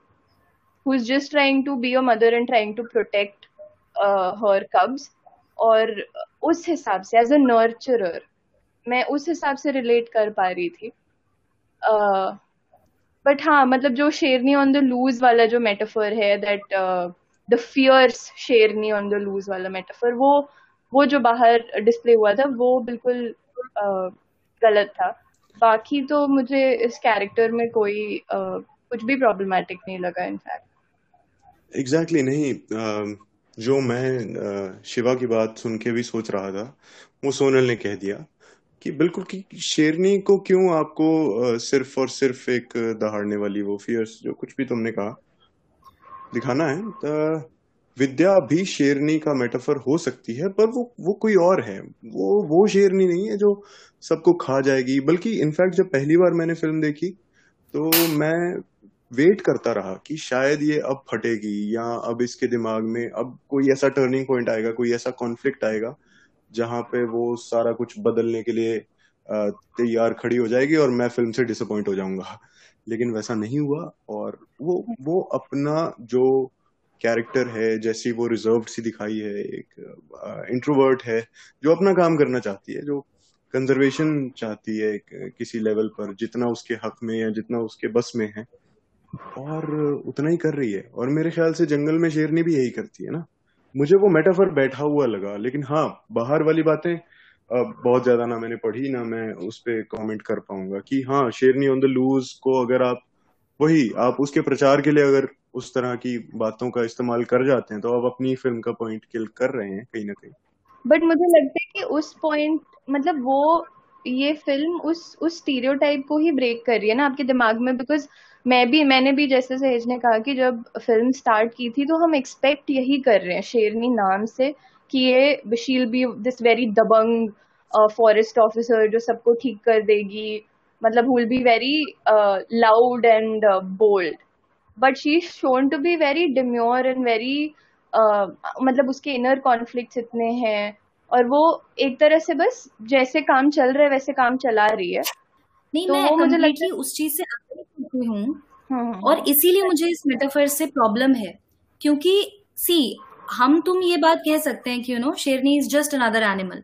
who is just trying to be a mother and trying to protect uh, her cubs और उस हिसाब से as a नर्चरर मैं उस हिसाब से relate कर पा रही थी बट हाँ मतलब जो शेरनी ऑन द लूज वाला जो मेटाफर है that the fierce Sherni on the loose वाला मेटाफर वो वो जो बाहर डिस्प्ले हुआ था वो बिल्कुल uh, गलत था। बाकी तो मुझे इस कैरेक्टर में कोई uh, कुछ भी प्रॉब्लमेटिक नहीं लगा इनफैक्ट एग्जैक्टली exactly नहीं uh, जो मैं शिवा की बात सुन के भी सोच रहा था वो सोनल ने कह दिया। कि बिल्कुल कि शेरनी को क्यों आपको सिर्फ़ और सिर्फ़ एक दहाड़ने वाली वो फियर्स जो कुछ भी तुमने कहा, दिखाना है? तो विद्या भी शेरनी का मेटाफर हो सकती है, पर वो वो कोई और है। वो वो शेरनी नहीं है जो सबको खा जाएगी। बल्कि इनफैक्ट जब पहली बार मैंने फ़िल्म देखी तो मैं वेट करता रहा कि शायद ये अब फटेगी, या अब इसके दिमाग में, अब कोई ऐसा टर्निंग पॉइंट आएगा, कोई ऐसा कॉन्फ्लिक्ट आएगा जहाँ पे वो सारा कुछ बदलने के लिए तैयार खड़ी हो जाएगी और मैं फ़िल्म से डिसअपॉइंट हो जाऊँगा। लेकिन वैसा नहीं हुआ और वो वो अपना जो कैरेक्टर है, जैसी वो रिज़र्व सी दिखाई है, एक इंट्रोवर्ट है, जो अपना काम करना चाहती है, जो कंजर्वेशन चाहती है किसी लेवल पर, जितना उसके हक में या जितना उसके बस में है। और उतना ही कर रही है। और मेरे ख्याल से जंगल में शेरनी भी यही करती है ना। मुझे वो मेटाफर बैठा हुआ लगा, लेकिन हाँ बाहर वाली बातें बहुत ज़्यादा ना मैंने पढ़ी, ना मैं उस पर कॉमेंट कर पाऊँगा कि हाँ शेरनी ऑन द लूज को अगर आप, वही, आप उसके प्रचार के लिए अगर उस तरह की बातों का इस्तेमाल कर जाते हैं तो आप अपनी फ़िल्म का पॉइंट किल कर रहे हैं कहीं ना कहीं। बट मुझे लगता है कि उस पॉइंट मतलब वो, ये फ़िल्म उस उस स्टीरियोटाइप को ही ब्रेक कर रही है ना आपके दिमाग में बिकॉज़ मैं भी मैंने भी जैसे सहेज ने कहा कि जब फ़िल्म स्टार्ट की थी तो हम एक्सपेक्ट यही कर रहे हैं शेरनी नाम से कि ये शील बी दिस वेरी दबंग फॉरेस्ट ऑफिसर जो सबको ठीक कर देगी। मतलब will be very loud and bold but she shown to be very demure and very मतलब उसके इनर कॉन्फ्लिक्ट इतने हैं। और वो एक तरह से बस जैसे काम चल रहा है वैसे काम चला रही है। नहीं तो मैं वो मुझे लगता है उस चीज़ से हूँ। हाँ, हाँ। और इसीलिए मुझे इस मेटाफर से प्रॉब्लम है। क्योंकि सी हम तुम ये बात कह सकते हैं कि you know Sherni is just another animal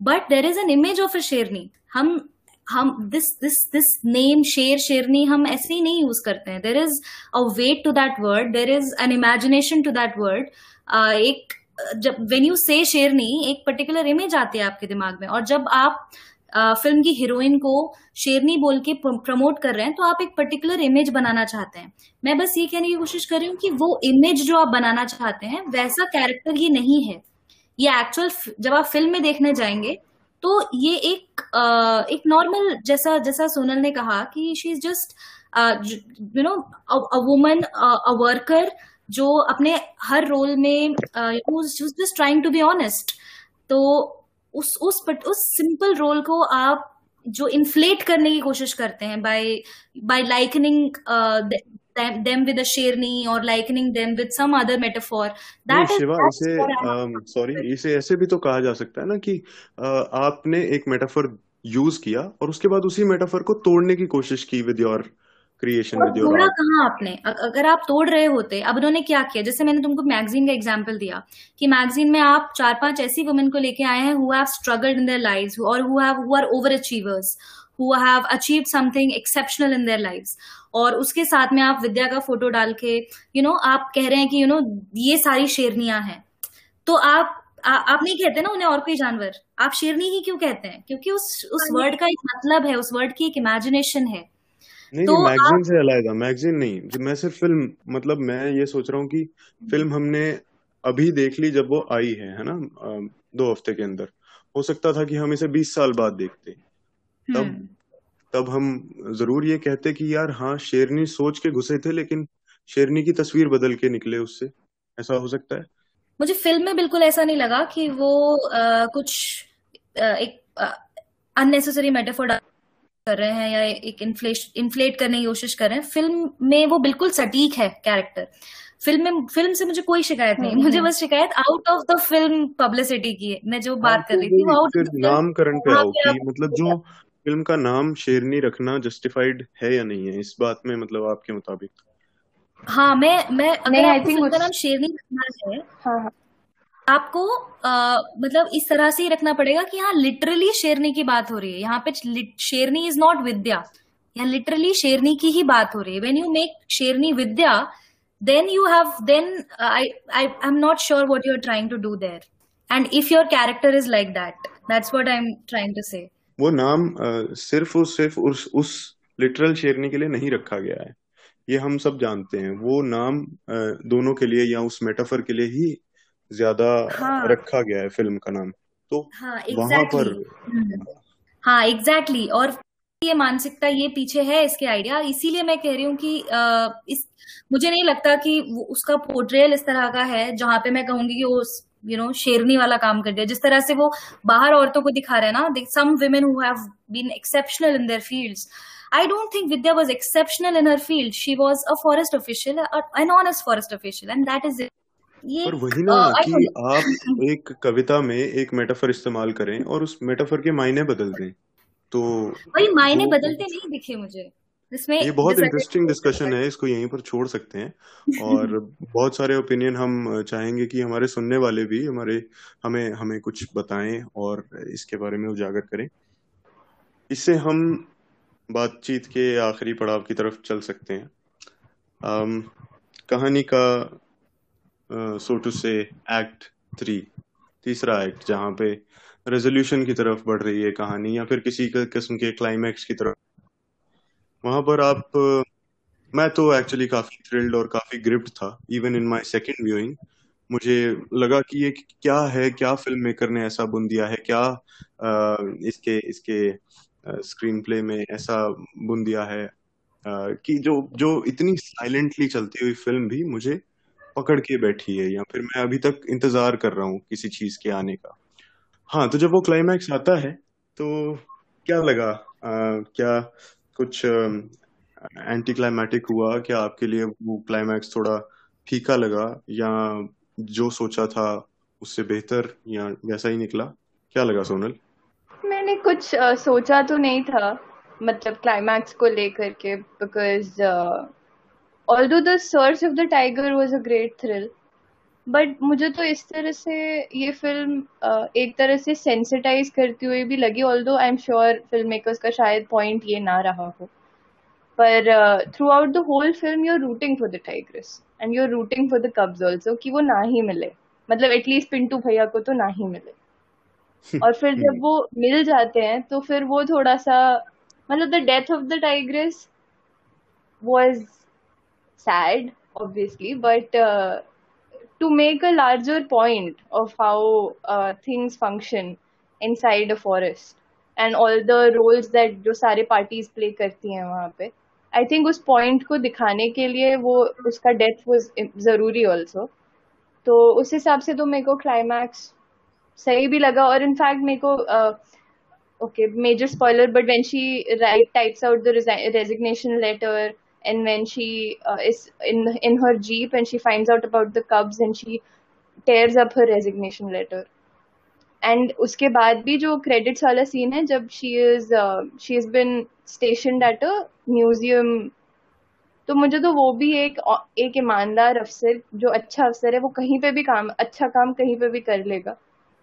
but there is an image of a Sherni. हम हम दिस दिस दिस नेम शेर शेरनी हम ऐसे ही नहीं यूज़ करते हैं। There is a weight to that word there is an imagination to that word एक जब वेन यू से शेरनी एक पर्टिकुलर इमेज आती है आपके दिमाग में। और जब आप फ़िल्म की हीरोइन को शेरनी बोल के प्रमोट कर रहे हैं तो आप एक पर्टिकुलर इमेज बनाना चाहते हैं। मैं बस ये कहने की कोशिश कर रही हूँ कि वो इमेज जो आप बनाना चाहते हैं वैसा कैरेक्टर ये नहीं है। ये एक्चुअल जब आप फ़िल्म में देखने जाएँगे तो ये एक आ, एक नॉर्मल जैसा जैसा सोनल ने कहा कि she is just you know a woman a worker जो अपने हर रोल में just trying to be honest तो उस उस उस सिंपल रोल को आप जो इन्फ्लेट करने की कोशिश करते हैं by by likening them with a sherni or likening them with some other metaphor. That is Shiva इसे सॉरी um, इसे ऐसे भी तो कहा जा सकता है ना कि uh, आपने एक मेटाफर यूज़ किया और उसके बाद उसी मेटाफर को तोड़ने की कोशिश की with your creation with your तोड़ा कहाँ आपने? अगर आप तोड़ रहे होते अब उन्होंने क्या किया? जैसे मैंने तुमको मैगजीन का एग्जांपल दिया कि मैगजीन में आप चार पाँच ऐसी वुमेन को लेके आए हैं who have struggled in their lives और who have who are over achievers who have achieved something exceptional in their lives और उसके साथ में आप विद्या का फ़ोटो डाल के यू you नो know, आप कह रहे हैं कि यू you नो know, ये सारी शेरनियाँ हैं। तो आप आ, आप नहीं कहते ना उन्हें और कोई जानवर? आप शेरनी ही क्यों कहते हैं? क्योंकि उस उस वर्ड हाँ का एक मतलब है उस वर्ड की एक इमेजिनेशन है। नहीं तो मैगजीन. से अलग मैगजीन नहीं। मैं सिर्फ़ फ़िल्म मतलब मैं ये सोच रहा हूँ कि फ़िल्म हमने अभी देख ली जब वो आई है है ना? दो हफ़्ते के अंदर। हो सकता था कि हम इसे बीस साल बाद देखते। तब हम्म। तब हम ज़रूर ये कहते कि यार हाँ शेरनी सोच के घुसे थे लेकिन शेरनी की तस्वीर बदल के निकले उससे। ऐसा हो सकता है? मुझे फ़िल्म में बिल्कुल ऐसा नहीं लगा कि वो आ, कुछ आ, एक अननेसेसरी मेटाफोर कर रहे हैं या एक इन्फ्लेट इन्फ्लेट करने की कोशिश कर रहे हैं फ़िल्म में वो बिल्कुल सटीक है कैरेक्टर फ़िल्म में फ़िल्म से मुझे कोई शिकायत नहीं हम्म, मुझे हम्म। बस शिकायत out of the film publicity की है। मैं जो हाँ, बात कर रही थी आउट नामकरण पे आओ कि मतलब जो फ़िल्म का नाम शेरनी रखना जस्टिफाइड है या नहीं है? इस बात में मतलब आपके मुताबिक। हाँ मैं मैं अगर आपको फ़िल्म का नाम शेरनी रखना है हाँ, हाँ. आपको आ, मतलब इस तरह से ही रखना पड़ेगा कि यहाँ लिटरली शेरनी की बात हो रही है। यहाँ पे शेरनी इज़ नॉट विद्या। यहाँ लिटरली शेरनी की ही बात हो रही है। When you make Sherni Vidya then you have then I I am not sure what you are trying to do there and if your character is like that that's what I am trying to say वो नाम सिर्फ़ और सिर्फ़ उस उस literal शेरनी के लिए नहीं रखा गया है। ये हम सब जानते हैं। वो नाम दोनों के लिए या उस मेटाफर के लिए ही ज़्यादा हाँ, रखा गया है फ़िल्म का नाम तो हाँ, exactly. वहाँ पर हम्म। हाँ एग्जैक्टली exactly. और ये मानसिकता ये पीछे है इसके आइडिया इसीलिए मैं कह रही हूँ कि इस मुझे नहीं लगता कि उसका पोर्ट्रेल इस तरह का है जहाँ पे मैं कहूँगी कि वो यू नो शेरनी वाला काम कर दिया जिस तरह से वो बाहर औरतों को दिखा रहे हैं ना some women who have been exceptional in their fields I don't think Vidya was exceptional in her field. She was a forest official, an honest forest official, and that is it. ये और वही ना uh, कि आप एक कविता में एक metaphor इस्तेमाल करें और उस मेटाफर के मायने बदल दें। तो वही मायने बदलते नहीं दिखे मुझे। जिसमें ये बहुत इंटरेस्टिंग डिस्कशन है। इसको यहीं पर छोड़ सकते हैं। और बहुत सारे ओपिनियन हम चाहेंगे कि हमारे सुनने वाले भी हमारे हमें हमें कुछ बताएँ और इसके बारे में उजागर करें। इससे हम बातचीत के आखिरी पड़ाव की तरफ़ चल सकते हैं। um, कहानी का सो टू से एक्ट थ्री तीसरा एक्ट जहाँ पे रेजोल्यूशन की तरफ़ बढ़ रही है कहानी या फिर किसी किस्म के क्लाइमैक्स की तरफ़। वहाँ पर आप मैं तो एक्चुअली काफ़ी थ्रिल्ड और काफ़ी ग्रिप्ड था even in my second viewing मुझे लगा कि ये क्या है क्या फ़िल्म मेकर ने ऐसा बुन दिया है क्या आ, इसके इसके स्क्रीन प्ले में ऐसा बुन दिया है। आ, कि जो जो इतनी साइलेंटली चलती हुई फ़िल्म भी मुझे पकड़ के बैठी है या फिर मैं अभी तक इंतज़ार कर रहा हूँ किसी चीज़ के आने का। हाँ तो जब वो क्लाइमैक्स आता है तो क्या लगा? आ, क्या कुछ एंटी क्लाइमैटिक हुआ? क्या आपके लिए वो क्लाइमैक्स थोड़ा फीका लगा? या जो सोचा था उससे बेहतर या वैसा ही निकला? क्या लगा सोनल? मैंने कुछ uh, सोचा तो नहीं था मतलब क्लाइमैक्स को लेकर के because although the search of the tiger was a great thrill but मुझे तो इस तरह से ये फ़िल्म uh, एक तरह से सेंसिटाइज करती हुई भी लगी although I am sure film makers का शायद पॉइंट ये ना रहा हो। पर throughout the whole film you are rooting for the tigress and you are rooting for the cubs also कि वो ना ही मिले। मतलब एटलीस्ट पिंटू भैया को तो ना ही मिले। और फिर जब वो मिल जाते हैं तो फिर वो थोड़ा सा मतलब the death of the tigress was sad obviously but uh, to make a larger point of how uh, things function inside a forest and all the roles that जो सारे parties play करती हैं वहाँ पे आई थिंक उस point को दिखाने के लिए वो उसका डेथ वो ज़रूरी ऑल्सो तो उस हिसाब से तो मेरे को क्लाइमैक्स सही भी लगा और इनफैक्ट मेरे को okay major spoiler but when she right types out the resignation letter and when she uh, is in in her jeep and she finds out about the cubs and she tears up her resignation letter. And उसके बाद भी जो credits वाला scene है जब she is she is been station at a museum तो मुझे तो वो भी एक एक ईमानदार अफसर जो अच्छा अफसर है वो कहीं पे भी काम अच्छा काम कहीं पे भी कर लेगा।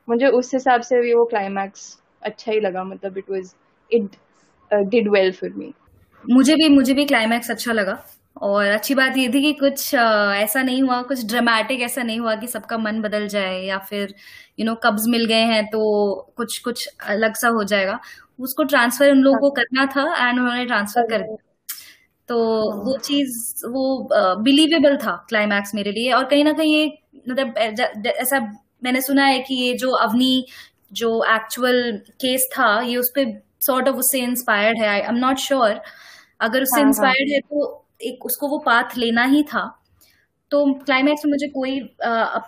मुझे उस हिसाब से भी वो क्लाइमैक्स अच्छा ही लगा मतलब it was it did well for me मुझे भी मुझे भी क्लाइमैक्स अच्छा लगा। और अच्छी बात ये थी कि कुछ ऐसा नहीं हुआ, कुछ ड्रामेटिक ऐसा नहीं हुआ कि सबका मन बदल जाए या फिर यू नो कब्ज मिल गए हैं तो कुछ कुछ अलग सा हो जाएगा। उसको ट्रांसफ़र उन लोगों को करना था एंड उन्होंने ट्रांसफ़र कर दिया। तो वो चीज़, वो बिलीवेबल था क्लाइमैक्स मेरे लिए। और कहीं ना कहीं ये मतलब ऐसा मैंने सुना है कि ये जो अवनी, जो एक्चुअल केस था, ये उस पर सॉर्ट ऑफ़ उससे इंस्पायर्ड है। आई एम नॉट श्योर अगर उससे इंस्पायर्ड हाँ, हाँ। है तो एक उसको वो पाथ लेना ही था। तो क्लाइमैक्स में मुझे कोई आ,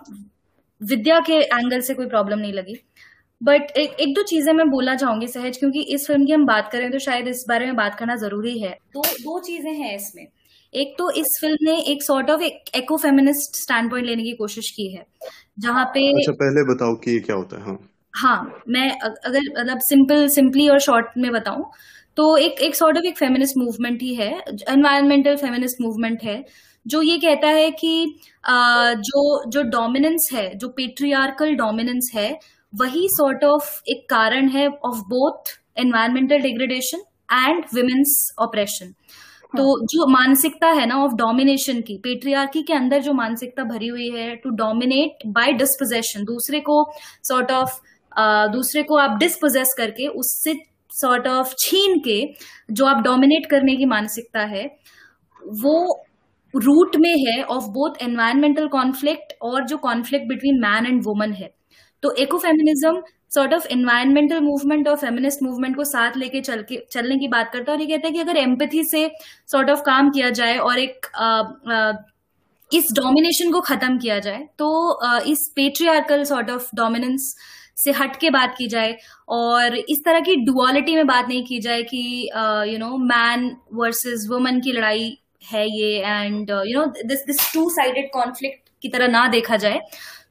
विद्या के एंगल से कोई प्रॉब्लम नहीं लगी। बट एक एक दो चीज़ें मैं बोलना चाहूँगी सहज क्योंकि इस फ़िल्म की हम बात करें तो शायद इस बारे में बात करना ज़रूरी है। तो दो चीज़ें हैं इसमें। एक तो इस फ़िल्म ने एक सॉर्ट ऑफ़ एक एको फेमिनिस्ट स्टैंड पॉइंट लेने की कोशिश की है जहाँ पे अच्छा पहले बताओ कि ये क्या होता है हाँ। हाँ मैं अगर मतलब सिंपल सिंपली और शॉर्ट में बताऊँ तो एक एक सॉर्ट ऑफ़ एक फेमिनिस्ट मूवमेंट ही है एनवायरमेंटल फेमिनिस्ट मूवमेंट है जो ये कहता है कि आ, जो जो डोमिनेंस है जो पेट्रियार्कल डोमिनेंस है वही सॉर्ट ऑफ़ एक कारण है of both environmental degradation and women's oppression तो जो मानसिकता है ना ऑफ़ डोमिनेशन की पेट्रियार्की के अंदर जो मानसिकता भरी हुई है टू डोमिनेट बाय डिस्पोजेशन दूसरे को सॉर्ट ऑफ़ दूसरे को आप डिस्पोजेस करके उससे सॉर्ट ऑफ़ छीन के जो आप डोमिनेट करने की मानसिकता है वो रूट में है ऑफ़ बोथ एनवायरमेंटल कॉन्फ्लिक्ट और जो conflict between man and woman है। तो eco feminism sort of environmental movement और फेमिनिस्ट मूवमेंट को साथ लेके चल के चलने की बात करता है और ये कहता है कि अगर एम्पथी से सॉर्ट ऑफ़ काम किया जाए और एक आ, आ, इस डोमिनेशन को खत्म किया जाए तो आ, इस पेट्रियार्कल सॉर्ट ऑफ़ डोमिनेंस से हट के बात की जाए और इस तरह की डुअलिटी में बात नहीं की जाए कि you know man versus woman की लड़ाई है ये and you know this this two sided conflict की तरह ना देखा जाए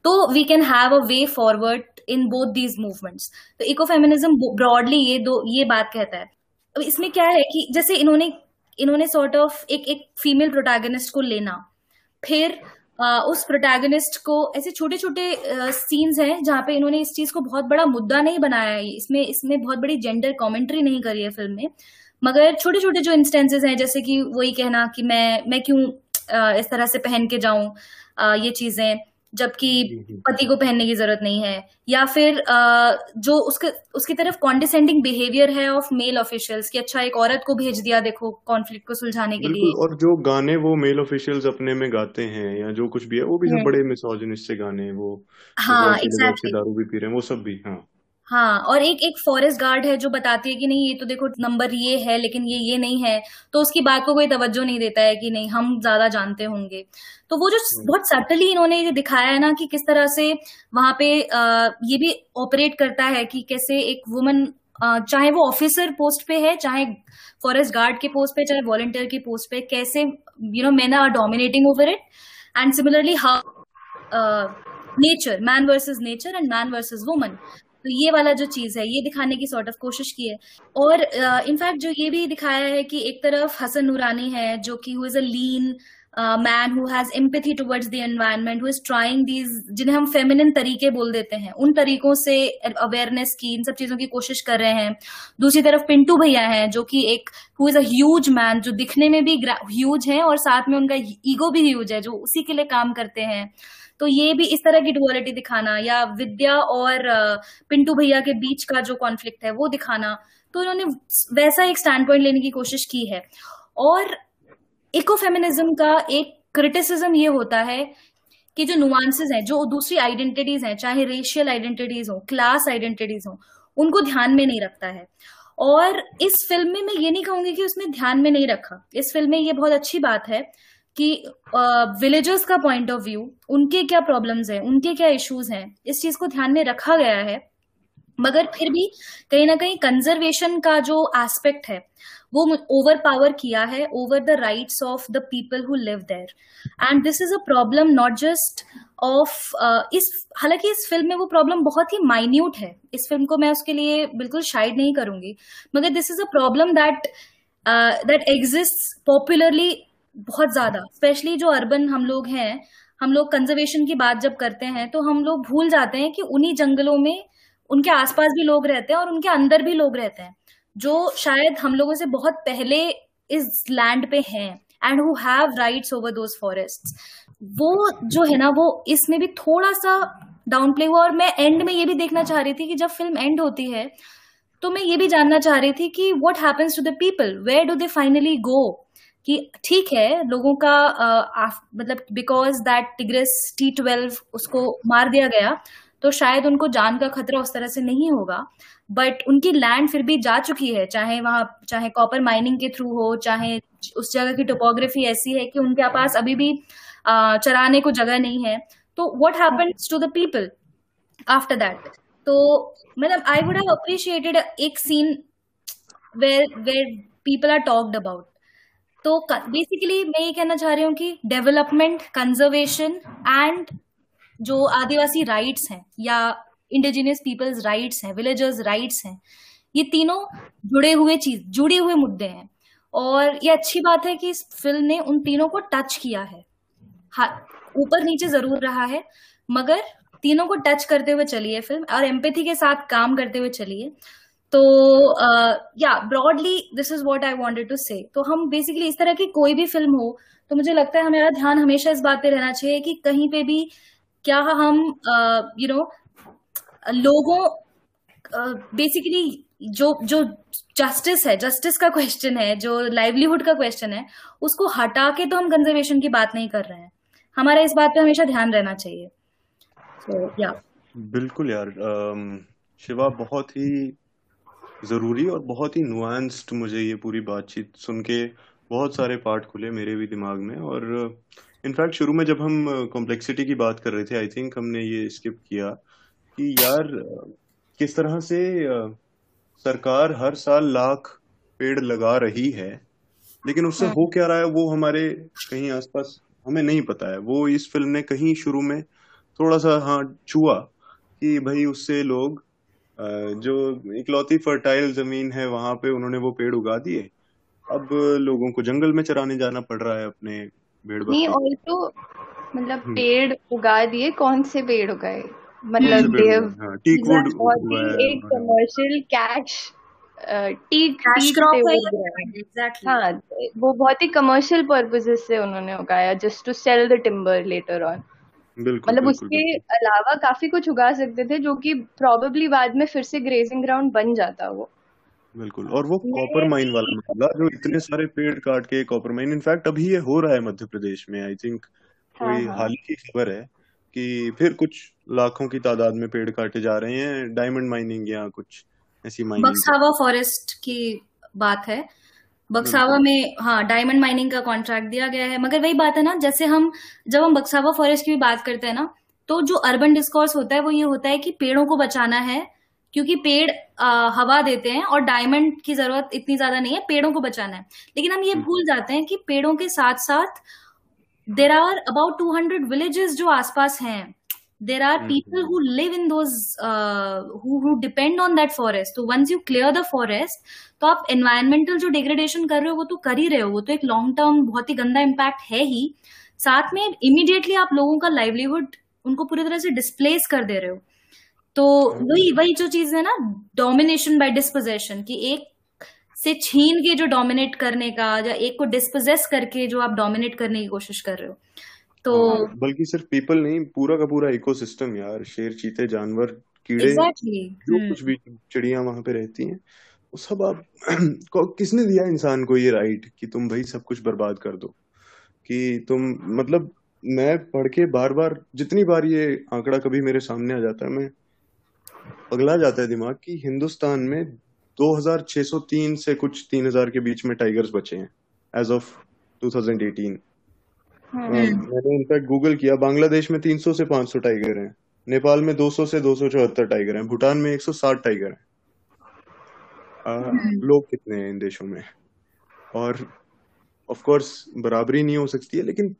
तो we can have a way forward in both these movements तो इको फेमिनिज्म ब्रॉडली ये दो, ये बात कहता है। अब इसमें क्या है कि जैसे इन्होंने इन्होंने सॉर्ट sort ऑफ़ of एक एक फीमेल प्रोटैगनिस्ट को लेना, फिर उस प्रोटैगनिस्ट को ऐसे छोटे छोटे सीन्स हैं जहाँ पे इन्होंने इस चीज़ को बहुत बड़ा मुद्दा नहीं बनाया है। इसमें इसमें बहुत बड़ी जेंडर कमेंट्री नहीं करी है फ़िल्म में। मगर छोटे छोटे जो इंस्टेंसेस हैं, जैसे कि वही कहना कि मैं मैं क्यों इस तरह से पहन के जाऊँ ये चीज़ें। जबकि पति को पहनने की ज़रूरत नहीं है। या फिर जो उसके उसकी तरफ़ कॉन्डिसेंडिंग बिहेवियर है ऑफ़ मेल ऑफिशियल्स कि अच्छा एक औरत को भेज दिया देखो कॉन्फ्लिक्ट को सुलझाने के लिए। और जो गाने वो मेल ऑफिशियल्स अपने में गाते हैं या जो कुछ भी है वो भी सब। बड़े मिसोजिनिस्ट से गाने वो हाँ एग्जैक्टली दारू भी पी रहे हैं वो सब भी हाँ। हाँ और एक एक फॉरेस्ट गार्ड है जो बताती है कि नहीं ये तो देखो नंबर ये है लेकिन ये ये नहीं है। तो उसकी बात को कोई तवज्जो नहीं देता है कि नहीं हम ज़्यादा जानते होंगे। तो वो जो हम्म। बहुत सटली इन्होंने ये दिखाया है ना कि किस तरह से वहाँ पे ये भी ऑपरेट करता है कि कैसे एक वुमन चाहे वो ऑफिसर पोस्ट पे है चाहे फॉरेस्ट गार्ड के पोस्ट पे चाहे वॉलंटियर के पोस्ट पे कैसे you know man are dominating over it and similarly how nature man versus nature and man versus woman तो ये वाला जो चीज़ है ये दिखाने की सॉर्ट ऑफ़ कोशिश की है। और इनफैक्ट uh, जो ये भी दिखाया है कि एक तरफ़ हसन नूरानी है जो कि who is a lean man who has empathy towards the environment who is trying these जिन्हें हम फेमिनिन तरीके बोल देते हैं उन तरीकों से अवेयरनेस की इन सब चीज़ों की कोशिश कर रहे हैं। दूसरी तरफ़ पिंटू भैया हैं जो कि एक who is a huge man जो दिखने में भी ह्यूज है और साथ में उनका ईगो भी ह्यूज है जो उसी के लिए काम करते हैं। तो ये भी इस तरह की डुअलिटी दिखाना या विद्या और पिंटू भैया के बीच का जो कॉन्फ्लिक्ट है वो दिखाना तो उन्होंने वैसा एक स्टैंड पॉइंट लेने की कोशिश की है। और इकोफेमिनिज्म का एक क्रिटिसिज्म ये होता है कि जो नुआंसेस हैं, जो दूसरी आइडेंटिटीज हैं, चाहे रेशियल आइडेंटिटीज हो क्लास आइडेंटिटीज हो, उनको ध्यान में नहीं रखता है। और इस फ़िल्म में मैं ये नहीं कहूँगी कि उसने ध्यान में नहीं रखा। इस फ़िल्म में ये बहुत अच्छी बात है कि विलेजर्स का पॉइंट ऑफ़ व्यू उनके क्या प्रॉब्लम्स हैं, उनके क्या इश्यूज़ हैं, इस चीज़ को ध्यान में रखा गया है। मगर फिर भी कहीं ना कहीं कंजर्वेशन का जो एस्पेक्ट है, वो ओवर पावर किया है over the rights of the people who live there and this is a problem not just of इस, हालाँकि इस फ़िल्म में वो प्रॉब्लम बहुत ही माइन्यूट है। इस फ़िल्म को मैं उसके लिए बिल्कुल शाइड नहीं करूँगी। मगर this is a problem that that exist popularly बहुत ज़्यादा स्पेशली जो अर्बन हम लोग हैं, हम लोग कंजर्वेशन की बात जब करते हैं तो हम लोग भूल जाते हैं कि उन्हीं जंगलों में उनके आसपास भी लोग रहते हैं और उनके अंदर भी लोग रहते हैं, जो शायद हम लोगों से बहुत पहले इस लैंड पे हैं and who have rights over those forest वो जो है ना, वो इसमें भी थोड़ा सा डाउन प्ले हुआ और मैं एंड में ये भी देखना चाह रही थी कि जब फ़िल्म एंड होती है तो मैं ये भी जानना चाह रही थी कि what happens to the people where do they finally go कि ठीक है लोगों का मतलब because that tigress T twelve उसको मार दिया गया तो शायद उनको जान का खतरा उस तरह से नहीं होगा। बट उनकी लैंड फिर भी जा चुकी है चाहे वहाँ चाहे कॉपर माइनिंग के थ्रू हो चाहे उस जगह की टोपोग्राफी ऐसी है कि उनके पास अभी भी आ, चराने को जगह नहीं है। तो what happens to the people after that तो मतलब आई वुड हैव अप्रिशिएटेड एक scene where where people are talked about तो बेसिकली मैं ये कहना चाह रही हूँ कि डेवलपमेंट कंजर्वेशन एंड जो आदिवासी राइट्स हैं या इंडिजिनियस पीपल्स राइट्स हैं विलेजर्स राइट्स हैं, ये तीनों जुड़े हुए चीज़, जुड़े हुए मुद्दे हैं। और ये अच्छी बात है कि इस फ़िल्म ने उन तीनों को टच किया है। ऊपर नीचे ज़रूर रहा है, मगर तीनों को टच करते हुए चली है फ़िल्म और एम्पैथी के साथ काम करते हुए चली है। तो या broadly this is what I wanted to say तो हम बेसिकली इस तरह की कोई भी फ़िल्म हो तो मुझे लगता है हमारा ध्यान हमेशा इस बात पे रहना चाहिए कि कहीं पे भी क्या हम यू नो लोगों बेसिकली जो जो जस्टिस है जस्टिस का क्वेश्चन है, जो लाइवलीहुड का क्वेश्चन है, उसको हटा के तो हम कंजर्वेशन की बात नहीं कर रहे हैं। हमारा इस बात पे हमेशा ध्यान रहना चाहिए। तो या बिल्कुल यार शिवा बहुत ही ज़रूरी और बहुत ही नुआंस्ड मुझे ये पूरी बातचीत सुन के बहुत सारे पार्ट खुले मेरे भी दिमाग में और इनफैक्ट शुरू में जब हम कॉम्प्लेक्सिटी की बात कर रहे थे आई थिंक हमने ये स्किप किया कि यार किस तरह से सरकार हर साल लाख पेड़ लगा रही है लेकिन उससे हाँ। हो क्या रहा है वो हमारे कहीं आसपास हमें नहीं पता है वो इस फ़िल्म ने कहीं शुरू में थोड़ा सा हाँ छुआ कि भाई उससे लोग जो इकलौती फर्टाइल ज़मीन है वहाँ पे उन्होंने वो पेड़ उगा दिए। अब लोगों को जंगल में चराने जाना पड़ रहा है अपने भेड़ नहीं और तो मतलब हम्म। पेड़ उगा दिए कौन से पेड़ उगाए? मतलब देव हाँ, टीक वुड एक कमर्शियल कैश टीक एग्जैक्टली हाँ वो बहुत ही कमर्शियल पर्पसेस से उन्होंने उगाया just to sell the timber later on मतलब उसके अलावा काफ़ी कुछ उगा सकते थे जो कि प्रोबेबली बाद में फिर से ग्रेजिंग ग्राउंड बन जाता वो। बिल्कुल और वो कॉपर माइन वाला मामला जो इतने सारे पेड़ काट के कॉपर माइन इनफैक्ट अभी ये हो रहा है मध्य प्रदेश में आई थिंक कोई हाँ, हाँ. हाल की खबर है कि फिर कुछ लाखों की तादाद में पेड़ काटे जा रहे हैं डायमंड माइनिंग या कुछ ऐसी माइनिंग बक्सावा फॉरेस्ट की बात है। बक्सावा में हाँ डायमंड माइनिंग का कॉन्ट्रैक्ट दिया गया है। मगर वही बात है ना जैसे हम जब हम बक्सावा फॉरेस्ट की भी बात करते हैं ना तो जो अर्बन डिस्कोर्स होता है वो ये होता है कि पेड़ों को बचाना है क्योंकि पेड़ आ, हवा देते हैं और डायमंड की ज़रूरत इतनी ज़्यादा नहीं है पेड़ों को बचाना है। लेकिन हम ये हम्म। भूल जाते हैं कि पेड़ों के साथ साथ there are about two hundred villages जो आसपास हैं। There are people who live in who depend on that forest तो once you clear the forest तो आप एनवायरमेंटल जो डिग्रेडेशन कर रहे हो वो तो कर ही रहे हो। वो तो एक लॉन्ग टर्म बहुत ही गंदा इम्पैक्ट है ही। साथ में इमीडिएटली आप लोगों का लाइवलीहुड उनको पूरी तरह से डिस्प्लेस कर दे रहे हो। तो वही वही जो चीज़ है ना डोमिनेशन बाय डिस्पोजेशन कि एक से छीन के जो डोमिनेट करने का या एक को डिस्पोजेस करके जो आप डोमिनेट करने की कोशिश कर रहे हो। तो हाँ, बल्कि सिर्फ़ पीपल नहीं पूरा का पूरा इकोसिस्टम यार शेर चीते जानवर कीड़े exactly. जो hmm. कुछ भी चिड़िया वहाँ पे रहती हैं वो सब आप किसने दिया इंसान को ये राइट कि तुम भाई सब कुछ बर्बाद कर दो कि तुम मतलब मैं पढ़ के बार बार जितनी बार ये आंकड़ा कभी मेरे सामने आ जाता है मैं पगला जाता है दिमाग कि हिंदुस्तान में 2603 से कुछ 3000 के बीच में टाइगर्स बचे हैं एज ऑफ़ 2018 मैंने इनफैक्ट गूगल किया। बांग्लादेश में 300 से 500 टाइगर हैं। नेपाल में 200 से दो सौ चौहत्तर टाइगर हैं। भूटान में 160 टाइगर हैं। हम्म। लोग कितने हैं इन देशों में? और ऑफ़ कोर्स बराबरी नहीं हो सकती है लेकिन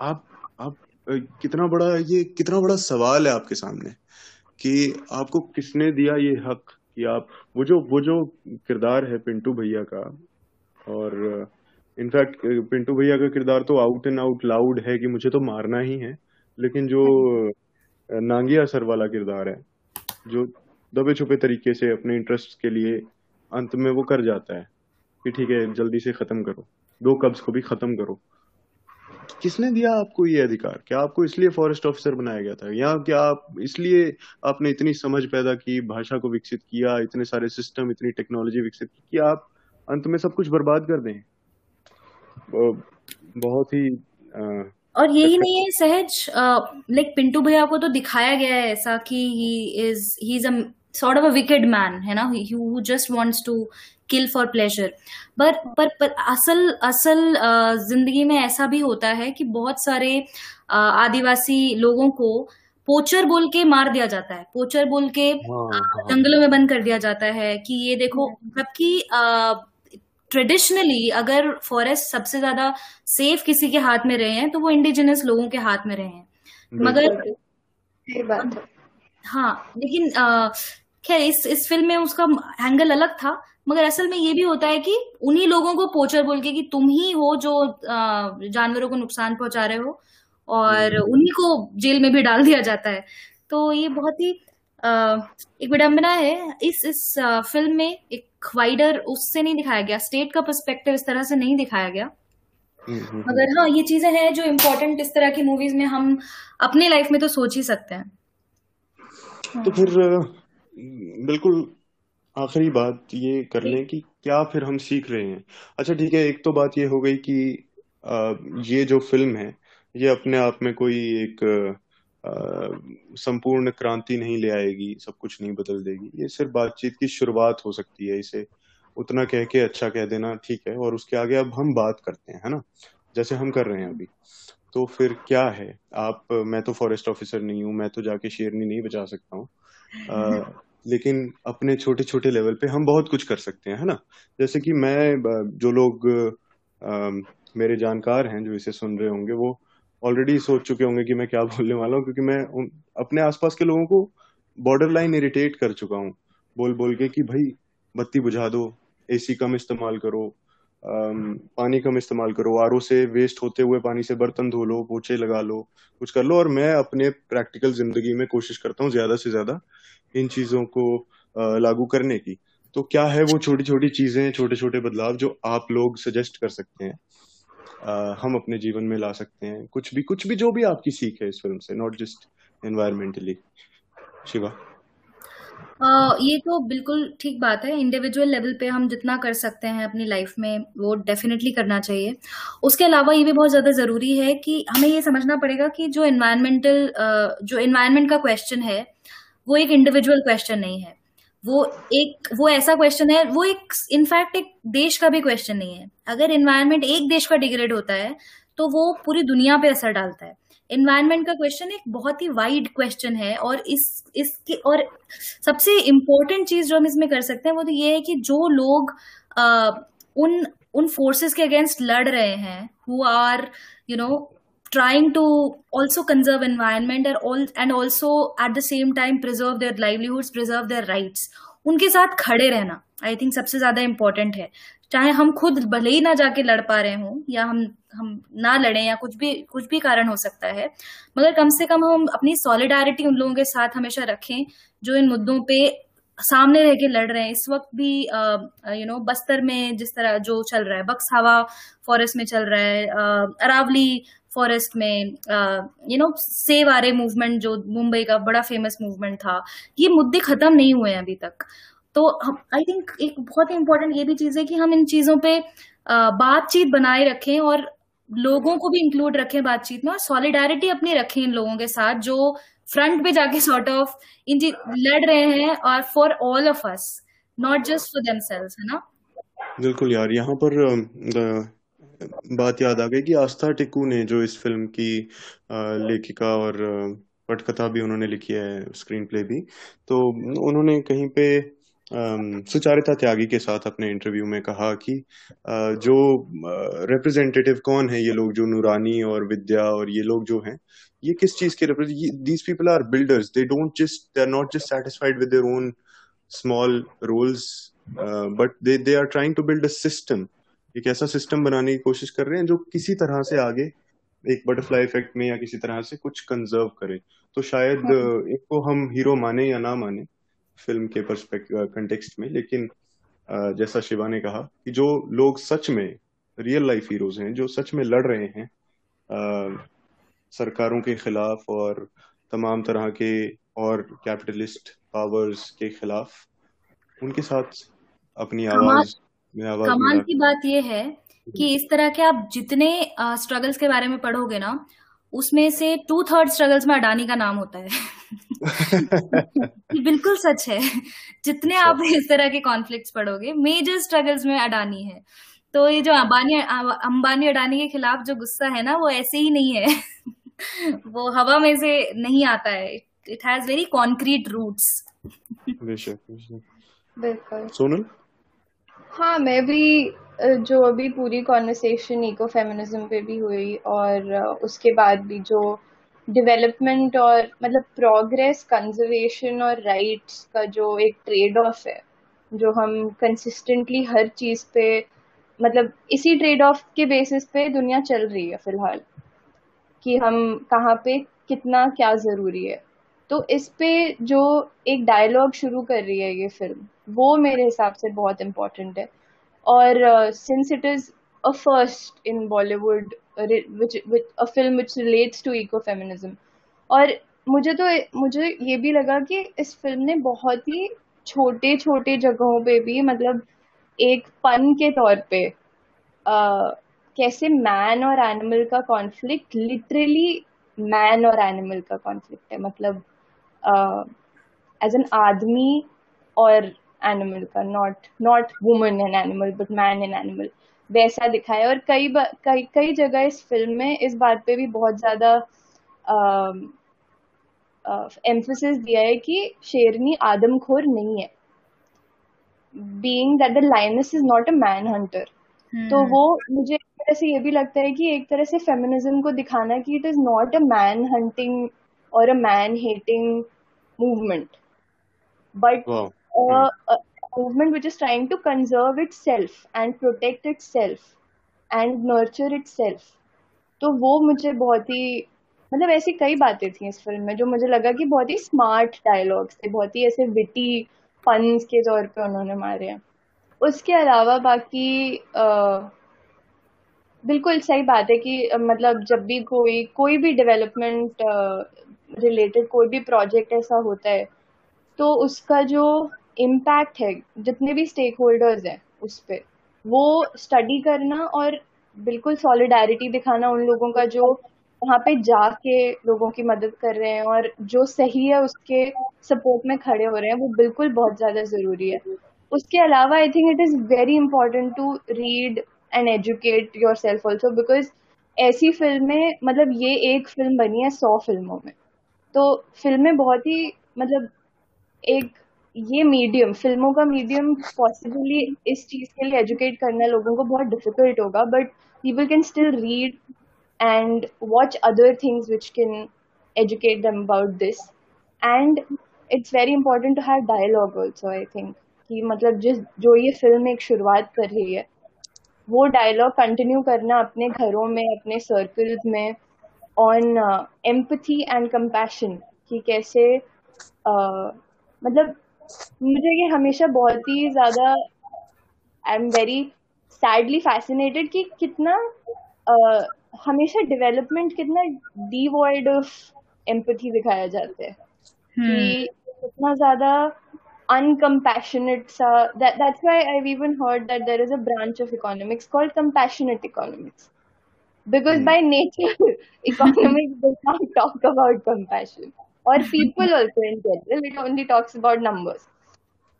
आप आप कितना बड़ा ये कितना बड़ा सवाल है आपके सामने कि आपको किसने दिया ये हक कि आप वो जो वो जो किरदार है पिंटू भैया का और इनफैक्ट पिंटू भैया का किरदार तो आउट एंड आउट लाउड है कि मुझे तो मारना ही है, लेकिन जो नांगिया सर वाला किरदार है, जो दबे छुपे तरीके से अपने इंटरेस्ट के लिए अंत में वो कर जाता है कि ठीक है, जल्दी से खत्म करो, दो कब्ज को भी खत्म करो। किसने दिया आपको ये अधिकार? क्या आपको इसलिए फॉरेस्ट ऑफिसर बनाया गया था? या क्या आप इसलिए आपने इतनी समझ पैदा की, भाषा को विकसित किया, इतने सारे सिस्टम इतनी टेक्नोलॉजी विकसित की कि आप अंत में सब कुछ बर्बाद कर दें? बहुत ही आ, और यही नहीं है सहज लाइक पिंटू भैया को तो दिखाया गया है ऐसा कि he is he is a sort of a wicked man है ना? Who just wants to kill for pleasure पर पर, पर असल असल ज़िंदगी में ऐसा भी होता है कि बहुत सारे आदिवासी लोगों को पोचर बोल के मार दिया जाता है। पोचर बोल के हाँ, हाँ। जंगलों में बंद कर दिया जाता है कि ये देखो जबकि ट्रेडिशनली अगर फॉरेस्ट सबसे ज़्यादा सेफ़ किसी के हाथ में रहे हैं तो वो इंडिजिनस लोगों के हाथ में रहे हैं। मगर हाँ। लेकिन खैर इस इस फ़िल्म में उसका एंगल अलग था मगर असल में ये भी होता है कि उन्हीं लोगों को पोचर बोल के कि तुम ही हो जो जानवरों को नुकसान पहुँचा रहे हो और हम्म। उन्हीं को जेल में भी डाल दिया जाता है। तो ये बहुत ही एक विडंबना है। इस इस फ़िल्म में एक वाइडर उससे नहीं दिखाया गया। स्टेट का पर्सपेक्टिव इस तरह से नहीं दिखाया गया। मगर हाँ ये चीज़ें हैं जो इम्पोर्टेंट इस तरह की मूवीज़ में हम अपने लाइफ में तो सोच ही सकते हैं। तो फिर बिल्कुल आखिरी बात ये कर लें कि क्या फिर हम सीख रहे हैं। अच्छा ठीक है एक तो बात ये हो गई कि आ, ये जो फ़िल्म है ये अपने आप में कोई एक संपूर्ण क्रांति नहीं ले आएगी सब कुछ नहीं बदल देगी। ये सिर्फ़ बातचीत की शुरुआत हो सकती है इसे उतना कह के अच्छा कह देना ठीक है और उसके आगे अब हम बात करते हैं है ना? जैसे हम कर रहे हैं अभी। तो फिर क्या है? आप मैं तो फॉरेस्ट ऑफिसर नहीं हूँ मैं तो जाके शेरनी नहीं बचा सकता हूँ। लेकिन अपने छोटे छोटे लेवल पे हम बहुत कुछ कर सकते हैं है ना? जैसे कि मैं जो लोग आ, मेरे जानकार हैं जो इसे सुन रहे होंगे वो ऑलरेडी सोच चुके होंगे कि मैं क्या बोलने वाला हूँ क्योंकि मैं उन, अपने आसपास के लोगों को बॉर्डर लाइन इरिटेट कर चुका हूँ। बोल बोल के कि भाई बत्ती बुझा दो एसी कम इस्तेमाल करो आम, पानी कम इस्तेमाल करो आरओ से वेस्ट होते हुए पानी से बर्तन धो लो पोछे लगा लो कुछ कर लो और मैं अपने प्रैक्टिकल ज़िंदगी में कोशिश करता हूँ ज़्यादा से ज़्यादा इन चीज़ों को लागू करने की। तो क्या है वो छोटी छोटी चीज़ें छोटे छोटे बदलाव जो आप लोग सजेस्ट कर सकते हैं? हम अपने जीवन में ला सकते हैं। कुछ भी कुछ भी जो भी आपकी सीख है इस फ़िल्म से नॉट जस्ट एनवायरमेंटली शिवा? ये तो बिल्कुल ठीक बात है। इंडिविजुअल लेवल पे हम जितना कर सकते हैं अपनी लाइफ में, वो डेफिनेटली करना चाहिए। उसके अलावा ये भी बहुत ज़्यादा ज़रूरी है कि हमें ये समझना पड़ेगा कि जो इन्वायरमेंटल जो इन्वायरमेंट का क्वेश्चन है, वो एक इंडिविजुअल क्वेश्चन नहीं है। वो एक वो ऐसा क्वेश्चन है वो एक इनफैक्ट एक देश का भी क्वेश्चन नहीं है। अगर इन्वायरमेंट एक देश का डिग्रेड होता है तो वो पूरी दुनिया पे असर डालता है। इन्वायरमेंट का क्वेश्चन एक बहुत ही वाइड क्वेश्चन है और इस इसके और सबसे इम्पोर्टेंट चीज़ जो हम इसमें कर सकते हैं वो तो ये है कि जो लोग आ, उन उन फोर्सेस के अगेंस्ट लड़ रहे हैं who are you know trying to also conserve environment and all, and also at the same time preserve their livelihoods, preserve their rights. उनके साथ खड़े रहना आई थिंक सबसे ज़्यादा इम्पोर्टेंट है। चाहे हम खुद भले ही ना जाके लड़ पा रहे हों, या हम हम ना लड़ें, या कुछ भी कुछ भी कारण हो सकता है, मगर कम से कम हम अपनी सॉलिडारिटी उन लोगों के साथ हमेशा रखें, जो इन मुद्दों पे सामने रह के लड़ रहे हैं। इस वक्त भी यू नो बस्तर में जिस तरह जो चल रहा है, बक्स हवा फॉरेस्ट में चल रहा है अरावली फॉरेस्ट में you know save Aarey movement जो मुंबई का बड़ा फ़ेमस मूवमेंट था, ये मुद्दे खत्म नहीं हुए हैं अभी तक। तो आई थिंक एक बहुत ही इंपॉर्टेंट ये भी चीज़ है कि हम इन चीज़ों पे बातचीत बनाए रखें और लोगों को भी इंक्लूड रखें बातचीत में और सॉलिडारिटी अपनी रखें इन लोगों के साथ जो फ्रंट पे जाके सॉर्ट ऑफ़ इन चीज़ लड़ रहे हैं और for all of us not just for themselves है ना? बिल्कुल यार, यहाँ पर बात याद आ गई कि आस्था टिकू ने जो इस फ़िल्म की लेखिका और पटकथा भी उन्होंने लिखी है स्क्रीन प्ले भी तो उन्होंने कहीं पे सुचारिता त्यागी के साथ अपने इंटरव्यू में कहा कि जो रिप्रेजेंटेटिव कौन है ये लोग जो नूरानी और विद्या और ये लोग जो हैं, ये किस चीज़ के these people are builders they don't just they are not just satisfied with their own small roles but they they are trying to build a system एक ऐसा सिस्टम बनाने की कोशिश कर रहे हैं जो किसी तरह से आगे एक बटरफ्लाई इफ़ेक्ट में या किसी तरह से कुछ कंजर्व करे तो शायद हाँ। इनको हम हीरो माने या ना माने फ़िल्म के परस्पेक्टिव कंटेक्स्ट में लेकिन जैसा शिवा ने कहा कि जो लोग सच में रियल लाइफ हीरोज हैं जो सच में लड़ रहे हैं सरकारों के खिलाफ और तमाम तरह के और कैपिटलिस्ट पावर्स के खिलाफ उनके साथ अपनी आवाज़ कमाल की बात यह है कि इस तरह के आप जितने स्ट्रगल्स के बारे में पढ़ोगे ना उसमें से टू थर्ड स्ट्रगल्स में अडानी का नाम होता है। बिल्कुल सच है। जितने आप इस तरह के कॉन्फ्लिक्ट्स पढ़ोगे मेजर स्ट्रगल्स में अडानी है। तो ये जो अंबानी अंबानी अडानी के खिलाफ जो गुस्सा है ना वो ऐसे ही नहीं है। वो हवा में से नहीं आता है। It has very concrete roots बिल्कुल। सोनल? हाँ मैं भी जो अभी पूरी कॉन्वर्सेशन इको फेमिनिज्म पे भी हुई और उसके बाद भी जो डेवलपमेंट और मतलब प्रोग्रेस कंजर्वेशन और राइट्स का जो एक ट्रेड ऑफ़ है, जो हम कंसिस्टेंटली हर चीज़ पे मतलब इसी ट्रेड ऑफ़ के बेसिस पे दुनिया चल रही है फ़िलहाल, कि हम कहाँ पे कितना क्या ज़रूरी है। तो इस पे जो एक डायलॉग शुरू कर रही है ये फ़िल्म वो मेरे हिसाब से बहुत इम्पोर्टेंट है. और since it is a first in Bollywood a film which relates to eco feminism और मुझे तो मुझे ये भी लगा कि इस फ़िल्म ने बहुत ही छोटे छोटे जगहों पे भी मतलब एक पन के तौर पे uh, कैसे मैन और एनिमल का कॉन्फ्लिक्ट लिटरली मैन और एनिमल का कॉन्फ्लिक्ट है. मतलब एज एन आदमी और एनिमल का not not woman and animal but man and animal वैसा दिखाया और कई कई कई जगह इस फ़िल्म में इस बात पे भी बहुत ज़्यादा एम्फोसिस दिया है कि शेरनी आदमखोर नहीं है। Being that the lioness is not a man hunter तो वो मुझे एक तरह से ये भी लगता है कि एक तरह से फेमिनिज्म को दिखाना कि it is not a man hunting और a man hating movement but wow. Uh, a movement which is trying to conserve itself and protect itself and nurture itself. तो वो मुझे बहुत ही मतलब ऐसी कई बातें थी इस फ़िल्म में जो मुझे लगा कि बहुत ही स्मार्ट डायलॉग्स थे बहुत ही ऐसे विटी पन्स के तौर पे उन्होंने मारे हैं। उसके अलावा बाकी आ, बिल्कुल सही बात है कि मतलब जब भी कोई कोई भी डेवलपमेंट रिलेटेड कोई भी प्रोजेक्ट ऐसा होता है तो उसका जो इम्पैक्ट है, जितने भी स्टेक होल्डर्स हैं उस पर वो स्टडी करना और बिल्कुल सॉलिडारिटी दिखाना उन लोगों का जो वहाँ पे जाके लोगों की मदद कर रहे हैं और जो सही है उसके सपोर्ट में खड़े हो रहे हैं, वो बिल्कुल बहुत ज़्यादा ज़रूरी है। उसके अलावा I think it is very important to read and educate yourself also because ऐसी फ़िल्में मतलब ये एक फ़िल्म बनी है सौ फ़िल्मों में। तो फ़िल्में बहुत ही मतलब एक ये मीडियम फ़िल्मों का मीडियम पॉसिबली इस चीज़ के लिए एजुकेट करना लोगों को बहुत डिफ़िकल्ट होगा but people can still read and watch other things which can educate them about this. And it's very important to have dialogue also i think. कि मतलब जिस जो ये फ़िल्म एक शुरुआत कर रही है वो डायलॉग कंटिन्यू करना अपने घरों में अपने सर्कल्स में ऑन एम्पथी एंड कंपैशन कि कैसे uh, मतलब मुझे ये हमेशा बहुत ही ज़्यादा I am very sadly fascinated कि कितना uh, हमेशा डेवलपमेंट कितना डिवॉइड ऑफ़ एम्पथी दिखाया जाता है। hmm. कि हम्म। कितना ज़्यादा अनकम्पैशनेट सा that that's why I have even heard that there is a branch of economics called compassionate economics because by nature economics does not talk about compassion or people also in general, it only talks about numbers.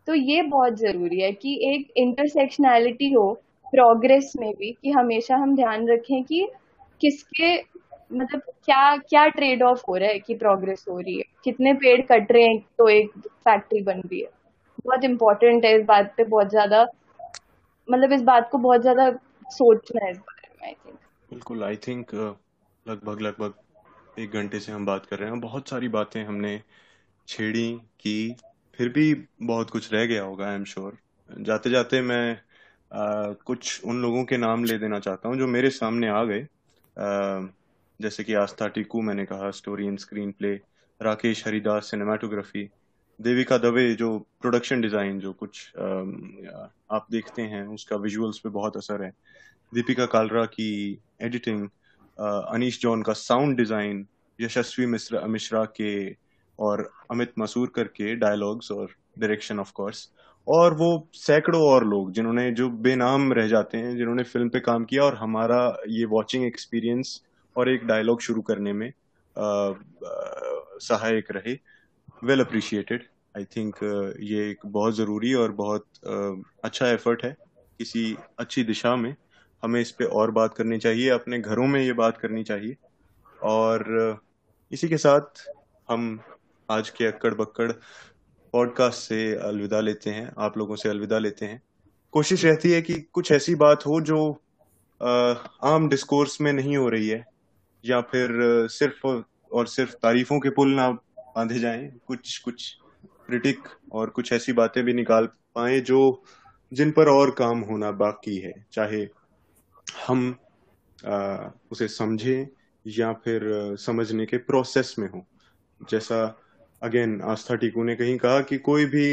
तो ये बहुत ज़रूरी है कि एक intersectionality हो progress में भी, कि हमेशा हम ध्यान रखें कि किसके मतलब क्या क्या ट्रेड ऑफ़ हो रहा है कि प्रोग्रेस हो रही है। कितने पेड़ कट रहे हैं तो एक फैक्ट्री बन रही है। बहुत इम्पोर्टेंट है इस बात पे बहुत ज़्यादा मतलब इस बात को बहुत ज़्यादा सोचना है इस बारे में आई थिंक बिल्कुल आई थिंक लगभग लगभग एक घंटे से हम बात कर रहे हैं। बहुत सारी बातें हमने छेड़ी की फिर भी बहुत कुछ रह गया होगा आई एम श्योर जाते जाते मैं आ, कुछ उन लोगों के नाम ले देना चाहता हूँ जो मेरे सामने आ गए। जैसे कि आस्था टिकू मैंने कहा story and screenplay Rakesh Haridas cinematography Devika Dave जो प्रोडक्शन डिज़ाइन जो कुछ आ, आप देखते हैं उसका विजुअल्स पे बहुत असर है। दीपिका कालरा की एडिटिंग अनीश जॉन का साउंड डिज़ाइन यशस्वी मिश्रा मिश्रा के और अमित मसूरकर के डायलॉग्स और डायरेक्शन ऑफ़ कोर्स और वो सैकड़ों और लोग जिन्होंने जो बेनाम रह जाते हैं जिन्होंने फ़िल्म पे काम किया और हमारा ये वॉचिंग एक्सपीरियंस और एक डायलॉग शुरू करने में सहायक रहे। वेल अप्रिशिएटेड आई थिंक ये एक बहुत ज़रूरी और बहुत uh, अच्छा एफर्ट है किसी अच्छी दिशा में। हमें इस पे और बात करनी चाहिए, अपने घरों में ये बात करनी चाहिए। और इसी के साथ हम आज के अक्कड़ बक्कड़ पॉडकास्ट से अलविदा लेते हैं, आप लोगों से अलविदा लेते हैं। कोशिश रहती है कि कुछ ऐसी बात हो जो आम डिस्कोर्स में नहीं हो रही है, या फिर सिर्फ़ और सिर्फ़ तारीफों के पुल ना बांधे जाएँ, कुछ कुछ क्रिटिक और कुछ ऐसी बातें भी निकाल पाए जो जिन पर और काम होना बाकी है, चाहे हम आ, उसे समझें या फिर समझने के प्रोसेस में हो। जैसा अगेन आस्था टीकू ने कहीं कहा कि कोई भी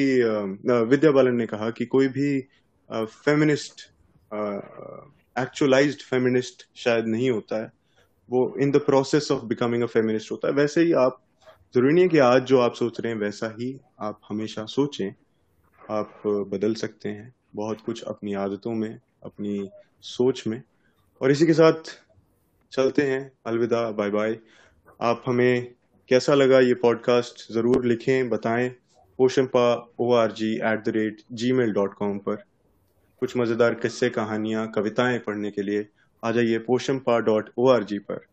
विद्या बालन ने कहा कि कोई भी फेमिनिस्ट एक्चुअलाइज्ड फेमिनिस्ट शायद नहीं होता है। वो in the process of becoming a feminist होता है। वैसे ही आप ज़रूरी नहीं है कि आज जो आप सोच रहे हैं वैसा ही आप हमेशा सोचें। आप बदल सकते हैं। बहुत कुछ अपनी आदतों में अपनी सोच में। और इसी के साथ चलते हैं। अलविदा, बाय बाय। आप हमें कैसा लगा ये पॉडकास्ट ज़रूर लिखें, बताएँ। Oshampa O R G at the rate Gmail dot com पर। कुछ मज़ेदार किस्से, कहानियाँ, कविताएँ पढ़ने के लिए आ जाइए Poshampa dot O R G पर।